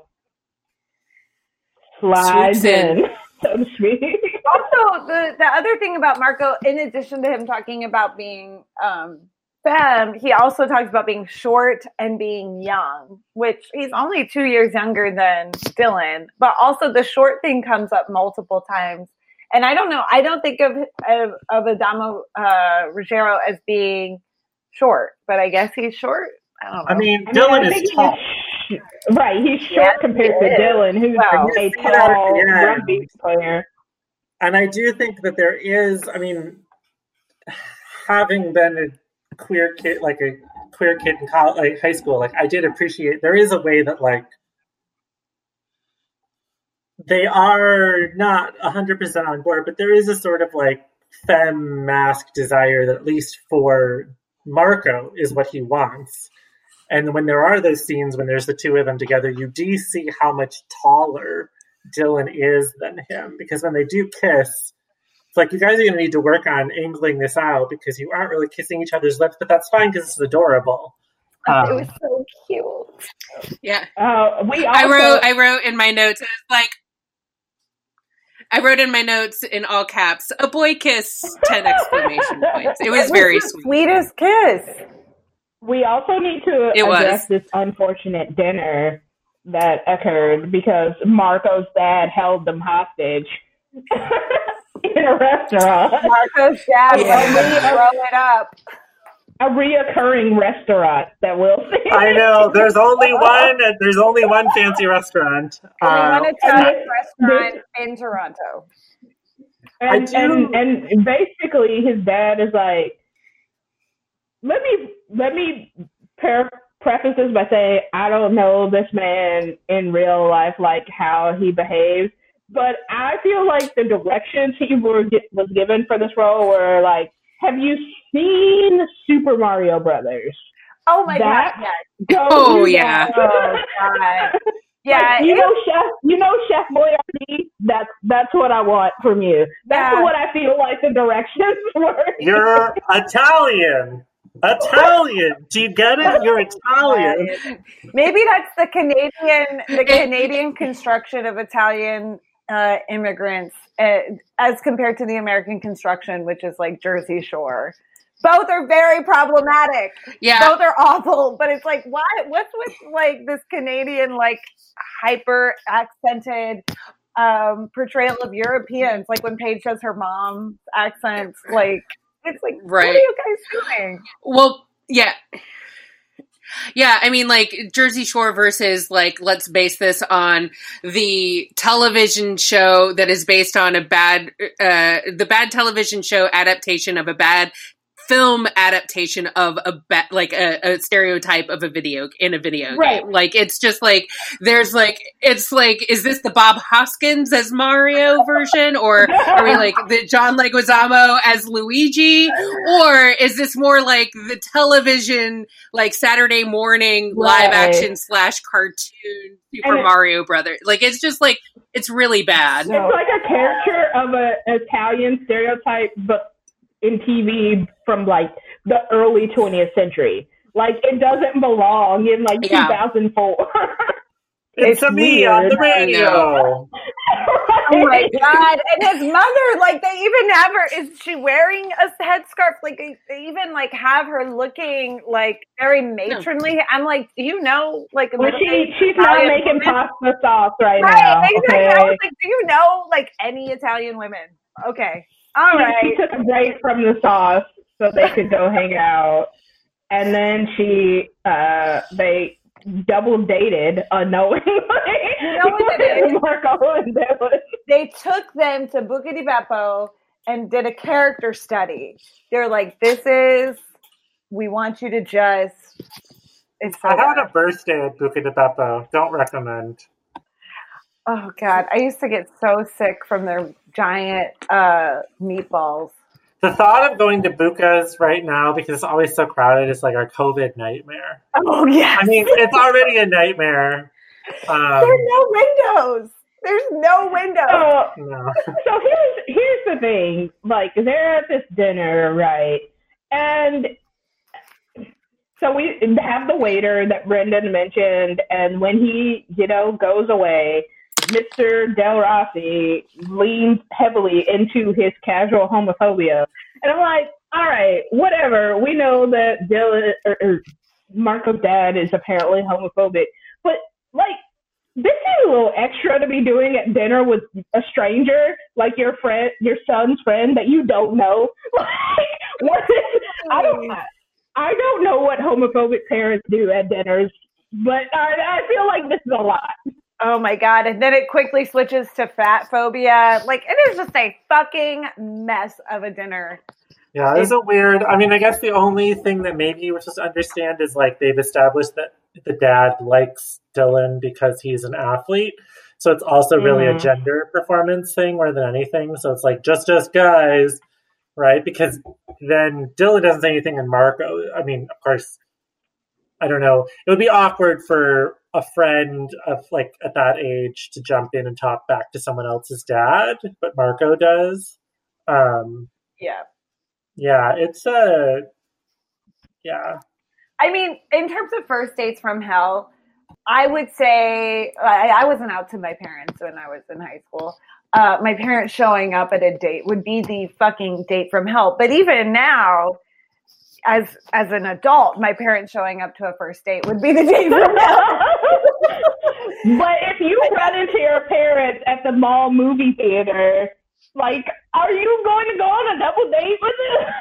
slides Swoops in. in, so to speak. also the the other thing about Marco, in addition to him talking about being um femme, he also talks about being short and being young, which he's only two years younger than Dylan. But also the short thing comes up multiple times. And I don't know, I don't think of of, of Adamo uh Ruggiero as being short, but I guess he's short. I don't know. I mean, I mean, Dylan I is tall. he's sh- right, he's short Yes, compared he to is. Dylan, who's Well, a you see that at tall the rugby player. And I do think that there is, I mean, having been a queer kid, like a queer kid in college, like high school, like I did appreciate there is a way that like they are not 100% on board, but there is a sort of like femme mask desire that at least for Marco is what he wants. And when there are those scenes when there's the two of them together, you do see how much taller Dylan is than him because when they do kiss, it's like you guys are going to need to work on angling this out because you aren't really kissing each other's lips, but that's fine because it's adorable. it Um, was so cute. Yeah. Uh, we also, I wrote. I wrote in my notes. It was like. I wrote in my notes in all caps, "A boy kiss!" Ten exclamation points. It was very sweet. sweetest kiss. we also need to It was. address this unfortunate dinner that occurred because Marco's dad held them hostage in a restaurant, Marco's dad Yeah. yeah. throw it up. a reoccurring restaurant that we'll see. I know there's only one. There's only one fancy restaurant. We Uh, want to try restaurant in Toronto. And, I do- and and basically his dad is like, let me let me par- preface this by saying I don't know this man in real life, like how he behaves, but I feel like the directions he were, was given for this role were like, have you seen Super Mario Brothers? Oh my That- god! Yes. Oh, yeah. Oh god! Yeah, Like, you know, Chef, you know, Chef Boyardee. That's that's what I want from you. That's Yeah. what I feel like the directions were. You're Italian. Italian. Do you get it? You're oh Italian. Maybe that's the Canadian, the Canadian construction of Italian uh, immigrants uh, as compared to the American construction, which is like Jersey Shore. Both are very problematic. Yeah. Both are awful. But it's like, why? What's with like this Canadian like hyper accented um, portrayal of Europeans? Like when Paige does her mom's accent, like it's like, right. what are you guys doing? Well, yeah. Yeah, I mean, like Jersey Shore versus like let's base this on the television show that is based on a bad, uh, the bad television show adaptation of a bad film adaptation of a ba- like a, a stereotype of a video in a video Right. game. Like it's just like there's like it's like is this the Bob Hoskins as Mario version or are we like the John Leguizamo as Luigi or is this more like the television like Saturday morning live action slash cartoon Super it- Mario Brother? Like it's just like it's really bad. It's like a caricature of an Italian stereotype, but in TV from like the early 20th century. Like it doesn't belong in like Yeah. 2004. It's, It's a me on the weird. radio. Oh my god! And his mother, like they even have her. Is she wearing a headscarf? Like they, they even like have her looking like very matronly. I'm like, do you know, like Well, she middle-aged she's not making woman? pasta sauce right, Right, now. exactly. I was like, do you know like any Italian women? Okay, all She- right. She took a break from the sauce so they could go hang out, and then she uh they double dated unknowingly. You know what it is? Marco and Dylan. They took them to Buca di Beppo and did a character study. They're like, this is. We want you to just. It's so I had a birthday at Buca di Beppo. Don't recommend. Oh god, I used to get so sick from their giant uh, meatballs. The thought of going to Buca's right now because it's always so crowded is like our COVID nightmare. Oh yeah, I mean, it's already a nightmare. there are Um, no windows. There's no windows. So, no. so here's here's the thing. Like they're at this dinner, right? And so we have the waiter that Brendan mentioned, and when he, you know, goes away, Mr. Del Rossi leans heavily into his casual homophobia. And I'm like, all right, whatever. We know that Del or, or Marco's dad is apparently homophobic, but like this is a little extra to be doing at dinner with a stranger, like your friend, your son's friend that you don't know. Like, what is, I don't, I don't know what homophobic parents do at dinners, but I, I feel like this is a lot. Oh my god! And then it quickly switches to fat phobia. Like it is just a fucking mess of a dinner. Yeah, it's a weird. I mean, I guess the only thing that maybe we're supposed to understand is like they've established that the dad likes Dylan because he's an athlete. So it's also really a Mhm. gender performance thing more than anything. So it's like just us guys, right? Because then Dylan doesn't say anything, and Marco. I mean, of course, I don't know. It would be awkward for a friend of like at that age to jump in and talk back to someone else's dad, but Marco does. Um, Yeah. yeah, it's a yeah. I mean, in terms of first dates from hell, I would say I, I wasn't out to my parents when I was in high school. Uh, my parents showing up at a date would be the fucking date from hell. But even now, as as an adult, my parents showing up to a first date would be the date from hell. but if you run into your parents at the mall movie theater, like, are you going to go on a double date with them?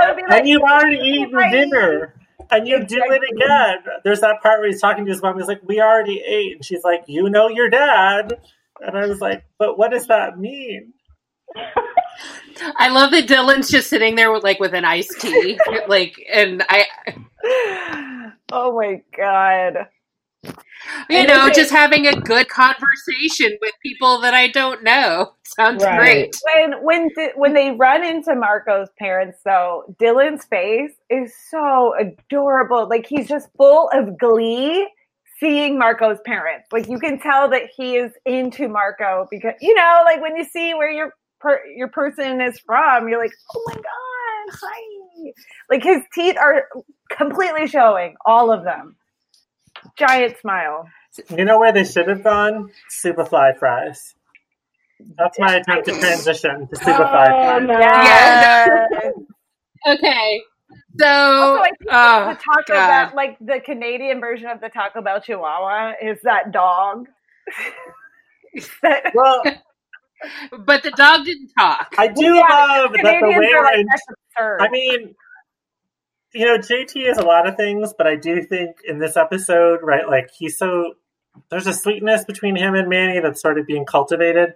I would be like, And you've already eaten Right. dinner. And you do it again. There's that part where he's talking to his mom. He's like, "We already ate," and she's like, "You know your dad." And I was like, "But what does that mean?" I love that Dylan's just sitting there with like with an iced tea, like, and I Oh my god. You And know, just having a good conversation with people that I don't know. Sounds Right. great. When when when they run into Marco's parents, though, Dylan's face is so adorable. Like he's just full of glee seeing Marco's parents. Like you can tell that he is into Marco because you know, like when you see where your per, your person is from, you're like, oh my god, hi. Like his teeth are completely showing, all of them. Giant smile. You know where they should have gone? Superfly fries. That's my attempt to transition to Superfly Oh, fries. no. Yeah. Yes. Okay. So, Also, I think oh, the Taco God. Bell, like the Canadian version of the Taco Bell Chihuahua, is that dog. That- Well, but the dog didn't talk. I do Yeah, love that the way we're like, in. I mean, you know, JT is a lot of things, but I do think in this episode, right, like he's so there's a sweetness between him and Manny that's sort of being cultivated.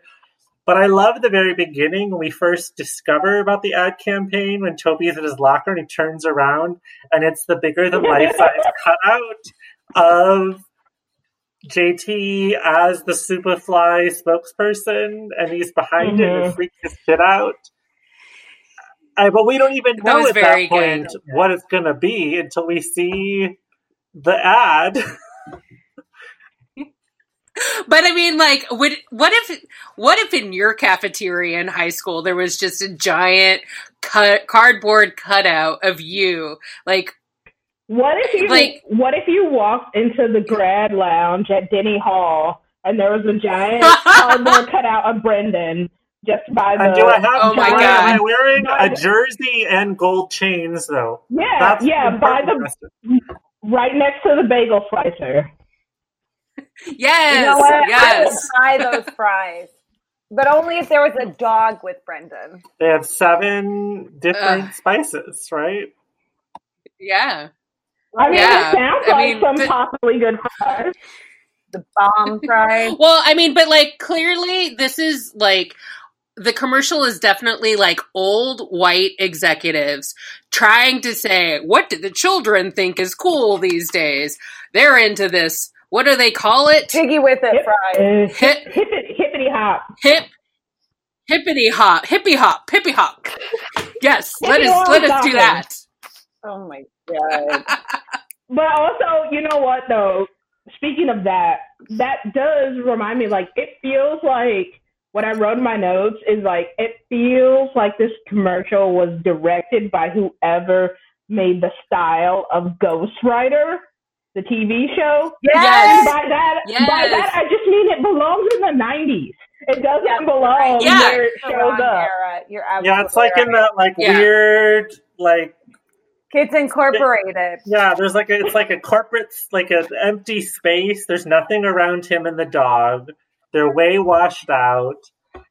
But I love the very beginning when we first discover about the ad campaign when Toby's in his locker and he turns around and it's the bigger than life size cutout of JT as the Superfly spokesperson and he's behind it and Mhm. it freaks his shit out. Uh, but we don't even know was at very that point what it's going to be until we see the ad. But I mean, like, would what if what if in your cafeteria in high school there was just a giant cut cardboard cutout of you, like What if you Like- what if you walked into the grad lounge at Denny Hall and there was a giant cardboard cutout of Brendan just by the and do I have? Oh my God. Am I wearing a jersey and gold chains though? yeah That's yeah by the question. right next to the bagel slicer. yes, you know what? I would buy those fries, but only if there was a dog with Brendan. They have seven different Ugh. spices, right? Yeah. I mean, Yeah, it sounds I like mean, some but- possibly good fries. The bomb fries. Well, I mean, but like clearly this is like the commercial is definitely like old white executives trying to say, what do the children think is cool these days? They're into this. What do they call it? Piggy with it Yep. fries. Uh, Hip, hippity, hippity hop. hip, hippity hop, hippie hop, hippie hop. Yes, let Hippie us hop let us do talking. that. Oh my god. But also, you know what though? Speaking of that, that does remind me. Like, it feels like what I wrote in my notes is like it feels like this commercial was directed by whoever made the style of Ghost Rider, the TV show. And Yes. by that, by that, I just mean it belongs in the '90s. It doesn't Yeah, belong Yeah. where it shows up. era. You're Yeah, it's like in that like Yeah. weird like Kids Incorporated. yeah. There's like a it's like a corporate like an empty space. There's nothing around him and the dog. They're way washed out.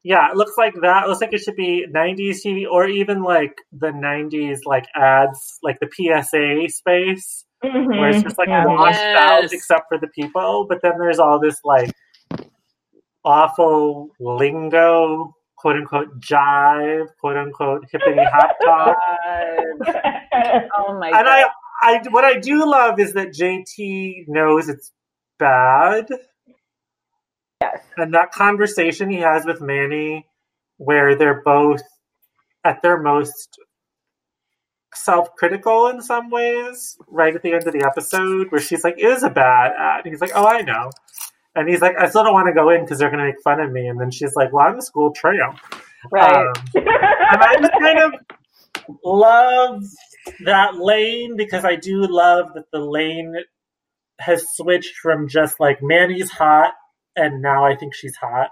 Yeah, it looks like that. It looks like it should be 90s TV or even like the 90s like ads, like the PSA space. where it's just like Mhm. washed out except for the people. But then there's all this like awful lingo, quote unquote jive, quote unquote hippity hop talk. Oh my And god. I, I, what I do love is that JT knows it's bad. Yes. And that conversation he has with Manny, where they're both at their most self-critical in some ways right at the end of the episode where she's like it is a bad ad he's like oh i know and he's like i still don't want to go in because they're going to make fun of me and then she's like well i'm a school trio right. Um, and i just kind of love that lane because i do love that the lane has switched from just like manny's hot and now i think she's hot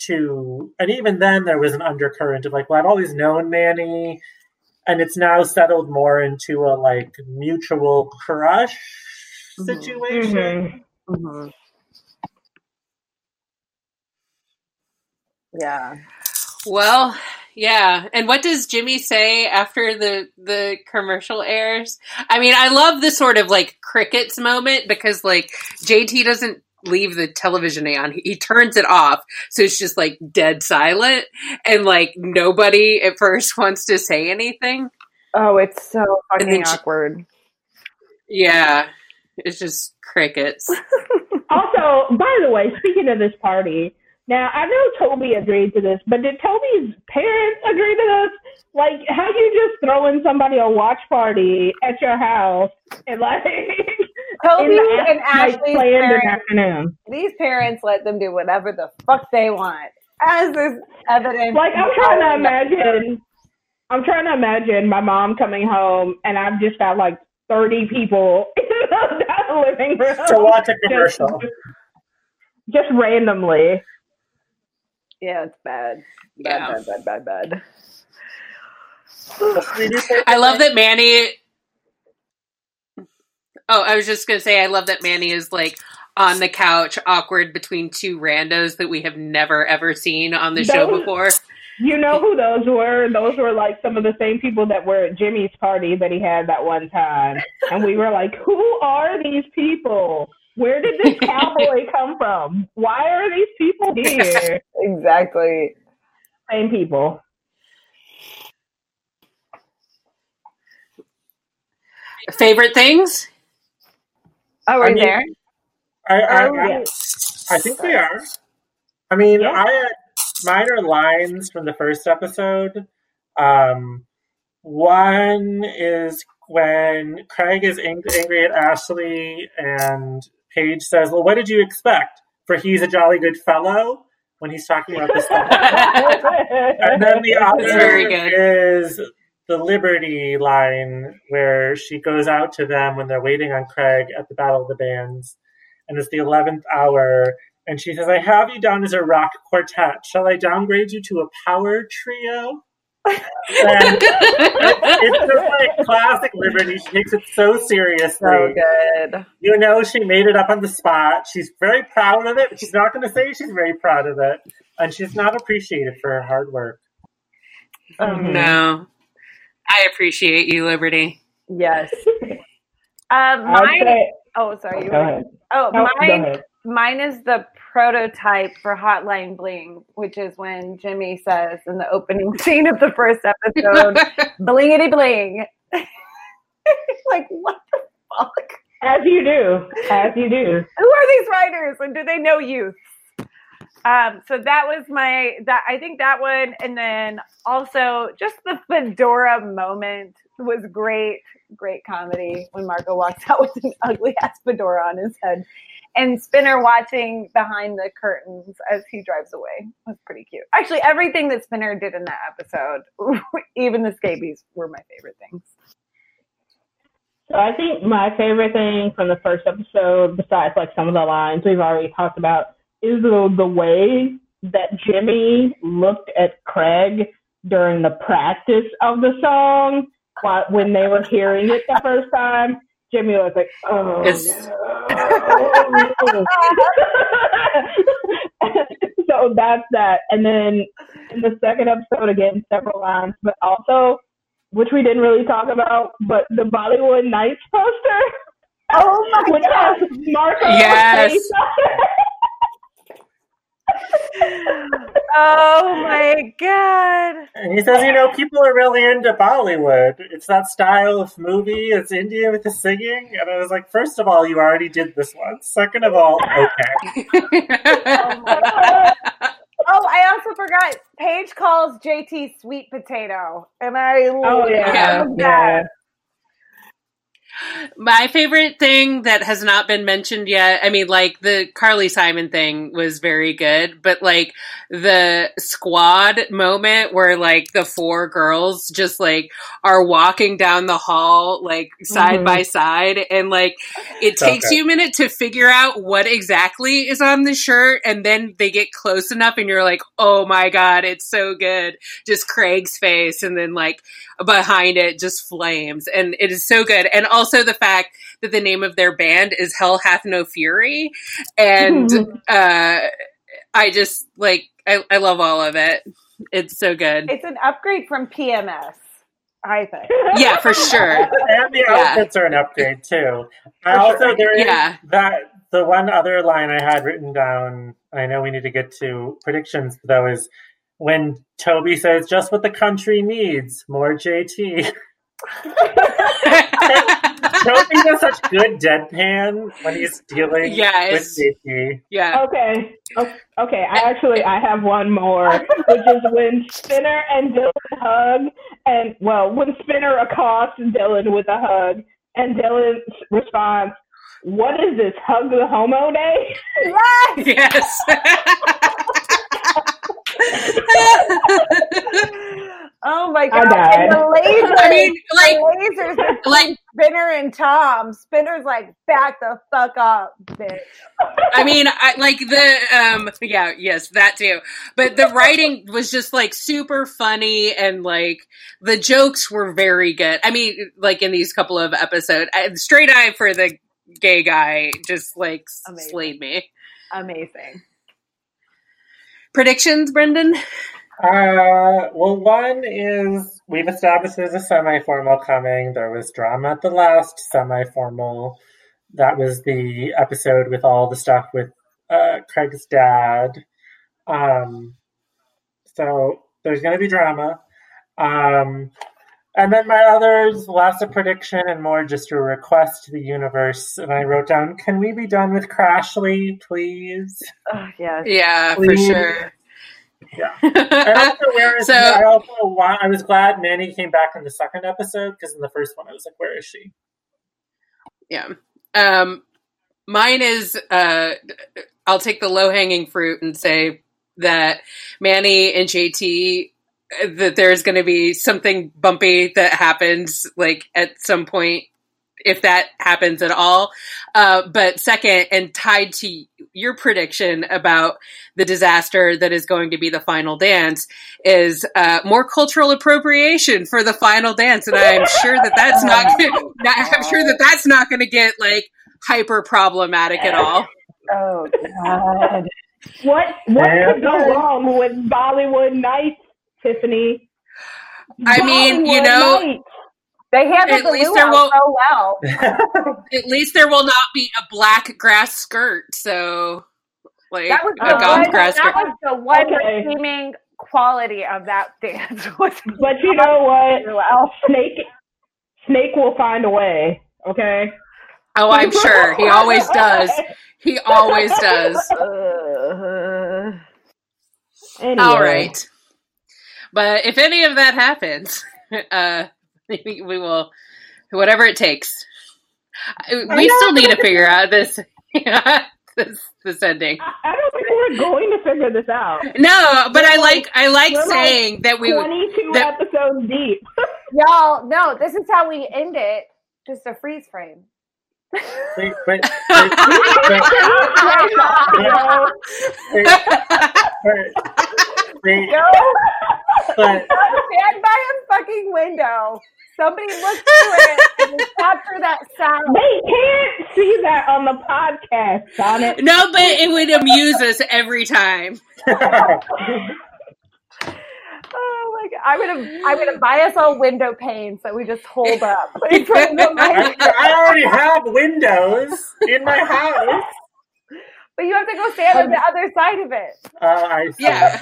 to and even then there was an undercurrent of like well i've always known manny and it's now settled more into a like mutual crush Mhm. situation Mhm. Mhm. Yeah. Well, yeah. And what does Jimmy say after the the commercial airs? I mean, I love the sort of like crickets moment because like JT doesn't leave the television on. He turns it off. So it's just like dead silent and like nobody at first wants to say anything. Oh, it's so fucking she- awkward. Yeah, it's just crickets. also, by the way, speaking of this party, now I know Toby agreed to this, but did Toby's parents agree to this? Like, how you just throwing somebody a watch party at your house and like Toby the and like, Ashley's planned in the parents, afternoon? these parents let them do whatever the fuck they want, as is evident. Like, I'm trying to imagine. I'm trying to imagine my mom coming home and I've just got like 30 people in the living room To watch a commercial. Just, just randomly. Yeah, it's bad. Bad, Yeah. bad, bad, bad, bad. I love that Manny. Oh, I was just gonna say, I love that Manny is like on the couch, awkward between two randos that we have never ever seen on the show before. You know who those were? Those were like some of the same people that were at Jimmy's party that he had that one time. And we were like, who are these people? Where did this cowboy come from? Why are these people here? Exactly. Same people. Favorite things? Oh, I we're mean- there. I, I, Oh, I, yeah. I think we are. I mean, Yeah. I had minor lines from the first episode. Um, one is when Craig is ang- angry at Ashley, and Paige says, "Well, what did you expect? For he's a jolly good fellow." When he's talking about this, and then the other very good. is the Liberty line where she goes out to them when they're waiting on Craig at the Battle of the Bands, and it's the eleventh hour, and she says, "I have you down as a rock quartet. Shall I downgrade you to a power trio?" And it's just like classic Liberty. She takes it so seriously. So good. You know, she made it up on the spot. She's very proud of it, but she's not going to say she's very proud of it. And she's not appreciated for her hard work. Mhm. no, I appreciate you, Liberty. Yes. Um, I'd mine. say, Oh, sorry. You go ahead. oh, No, go mine. Mine is the prototype for Hotline Bling, which is when Jimmy says in the opening scene of the first episode, "Blingity bling." like what the fuck? As you do. As you do. Who are these writers, and do they know youth? Um, so that was my that I think that one, and then also just the fedora moment was great, great comedy when Marco walks out with an ugly ass fedora on his head, and Spinner watching behind the curtains as he drives away was pretty cute. Actually, everything that Spinner did in that episode, even the scabies, were my favorite things. So I think my favorite thing from the first episode, besides like some of the lines we've already talked about, is the the way that Jimmy looked at Craig during the practice of the song while, when they were hearing it the first time. Jimmy was like, "Oh It's- no." so that's that. And then in the second episode, again, several lines, but also which we didn't really talk about, but the Bollywood Nights poster. Oh my which god! has Marco's Yes. face on it. Oh my god! And he says, you know, people are really into Bollywood. It's that style of movie. It's India with the singing. And I was like, first of all, you already did this one. Second of all, okay. Oh, I also forgot. Paige calls JT sweet potato, and I Oh yeah, love yeah. that. My favorite thing that has not been mentioned yet, I mean, like the Carly Simon thing was very good, but like the squad moment where like the four girls just like are walking down the hall, like side Mhm. by side, and like it takes good. you a minute to figure out what exactly is on the shirt, and then they get close enough, and you're like, oh my god, it's so good. Just Craig's face, and then like behind it just flames and it is so good and also the fact that the name of their band is hell hath no fury and uh i just like I, I love all of it it's so good It's an upgrade from PMS, I think. yeah for sure And the Yeah. outfits are an upgrade, too. For also, sure. there is Yeah. that, the one other line I had written down, I know we need to get to predictions, though, is when Toby says, just what the country needs, more JT. Toby does such good deadpan when he's dealing Yeah, with it's- JT. yeah. Okay. Okay. I actually I have one more, which is when Spinner and Dylan hug, and well, when Spinner accosts Dylan with a hug, and Dylan responds, "What is this? Hug the homo day?" Yes! Yes. Oh my god! died. And the lasers, I mean, like, the lasers like, Spinner and Tom. Spinner's like, back the fuck up, bitch. I mean, I, like the um, yeah, yes, that too. But the writing was just like super funny, and like the jokes were very good. I mean, like in these couple of episodes, I, straight eye for the gay guy just like Amazing. slayed me. Amazing. Predictions, Brendan? Uh, well, one is we've established there's a semi-formal coming. There was drama at the last semi-formal. That was the episode with all the stuff with uh, Craig's dad. Um, so there's going to be drama. Um, and then my others, less a prediction and more just a request to the universe. And I wrote down, "Can we be done with Crashly, please?" Oh, yes. Yeah, for sure. Yeah. And also, where is So- I also want, I was glad Manny came back in the second episode because in the first one I was like, where is she? Yeah. Um, mine is uh, I'll take the low hanging fruit and say that Manny and JT that there's going to be something bumpy that happens like at some point if that happens at all. Uh, but second, and tied to your prediction about the disaster that is going to be the final dance, is uh, more cultural appropriation for the final dance, and I'm sure that that's not. Gonna, I'm sure that that's not going to get like hyper problematic at all. Oh, God. What what could go wrong with Bollywood Nights, Tiffany? I mean, you know- Nights. They handled At the least there won't- so well. At least there will not be a black grass skirt. So, like That was a the one, grass that skirt. was the one Okay. redeeming quality of that dance. was But you know what? luau. Snake Snake will find a way. Okay. Oh, I'm sure he always does. He always does. Uh, Anyway. All right. But if any of that happens, uh, we we will, whatever it takes. We still need to figure out this, this, this ending. I, I don't think we're going to figure this out. No, but I like, I like We're like saying that we. 22 that- episodes deep. y'all, no, this is how we end it. Just a freeze frame. Wait, wait, wait, wait, wait, wait, wait, Go but stand by a fucking window. Somebody look through it and capture that sound. They can't see that on the podcast, Sonnet. no, but it would amuse us every time. Oh my god! I'm gonna I'm gonna buy us all window panes that we just hold up in front of I. I already have windows in my house. But you have to go stand on the other side of it. Uh, I see. Yeah.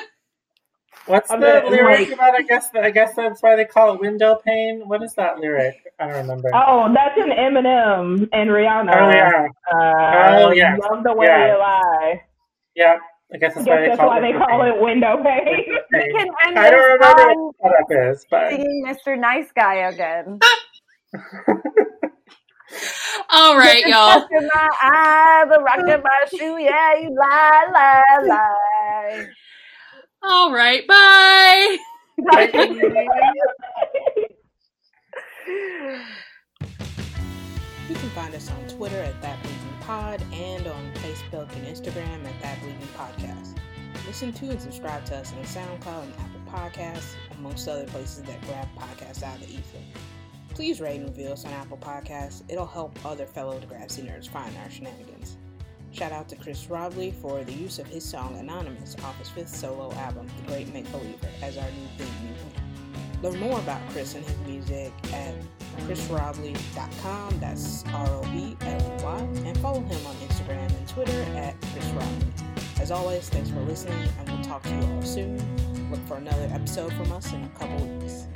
What's I'm the gonna, lyric like- about? I guess I guess that's why they call it window pane. What is that lyric? I don't remember. Oh, that's an Eminem and Rihanna. Oh yeah, Uh, Oh, yeah. Love the way Yeah. you lie. yeah. I guess I that's why they that's call why it. they window call pane. it window pane. We can end I don't remember on what that is, but singing Mr. Nice Guy again. All right, y'all. In my eye, the rock in my shoe, yeah, you lie, lie, lie. All right. Bye. You can find us on Twitter at That Bleeding Pod and on Facebook and Instagram at That Bleeding Podcast. Listen to and subscribe to us on SoundCloud and Apple Podcasts, amongst other places that grab podcasts out of the ether. Please rate and review us on Apple Podcasts. It'll help other fellow Degrassi nerds find our shenanigans. Shout out to Chris Robley for the use of his song Anonymous off his fifth solo album, The Great Make Believer, as our new theme music. Learn more about Chris and his music at chrisrobley.com. That's R O B L E Y. And follow him on Instagram and Twitter at Chris Robley. As always, thanks for listening, and we'll talk to you all soon. Look for another episode from us in a couple weeks.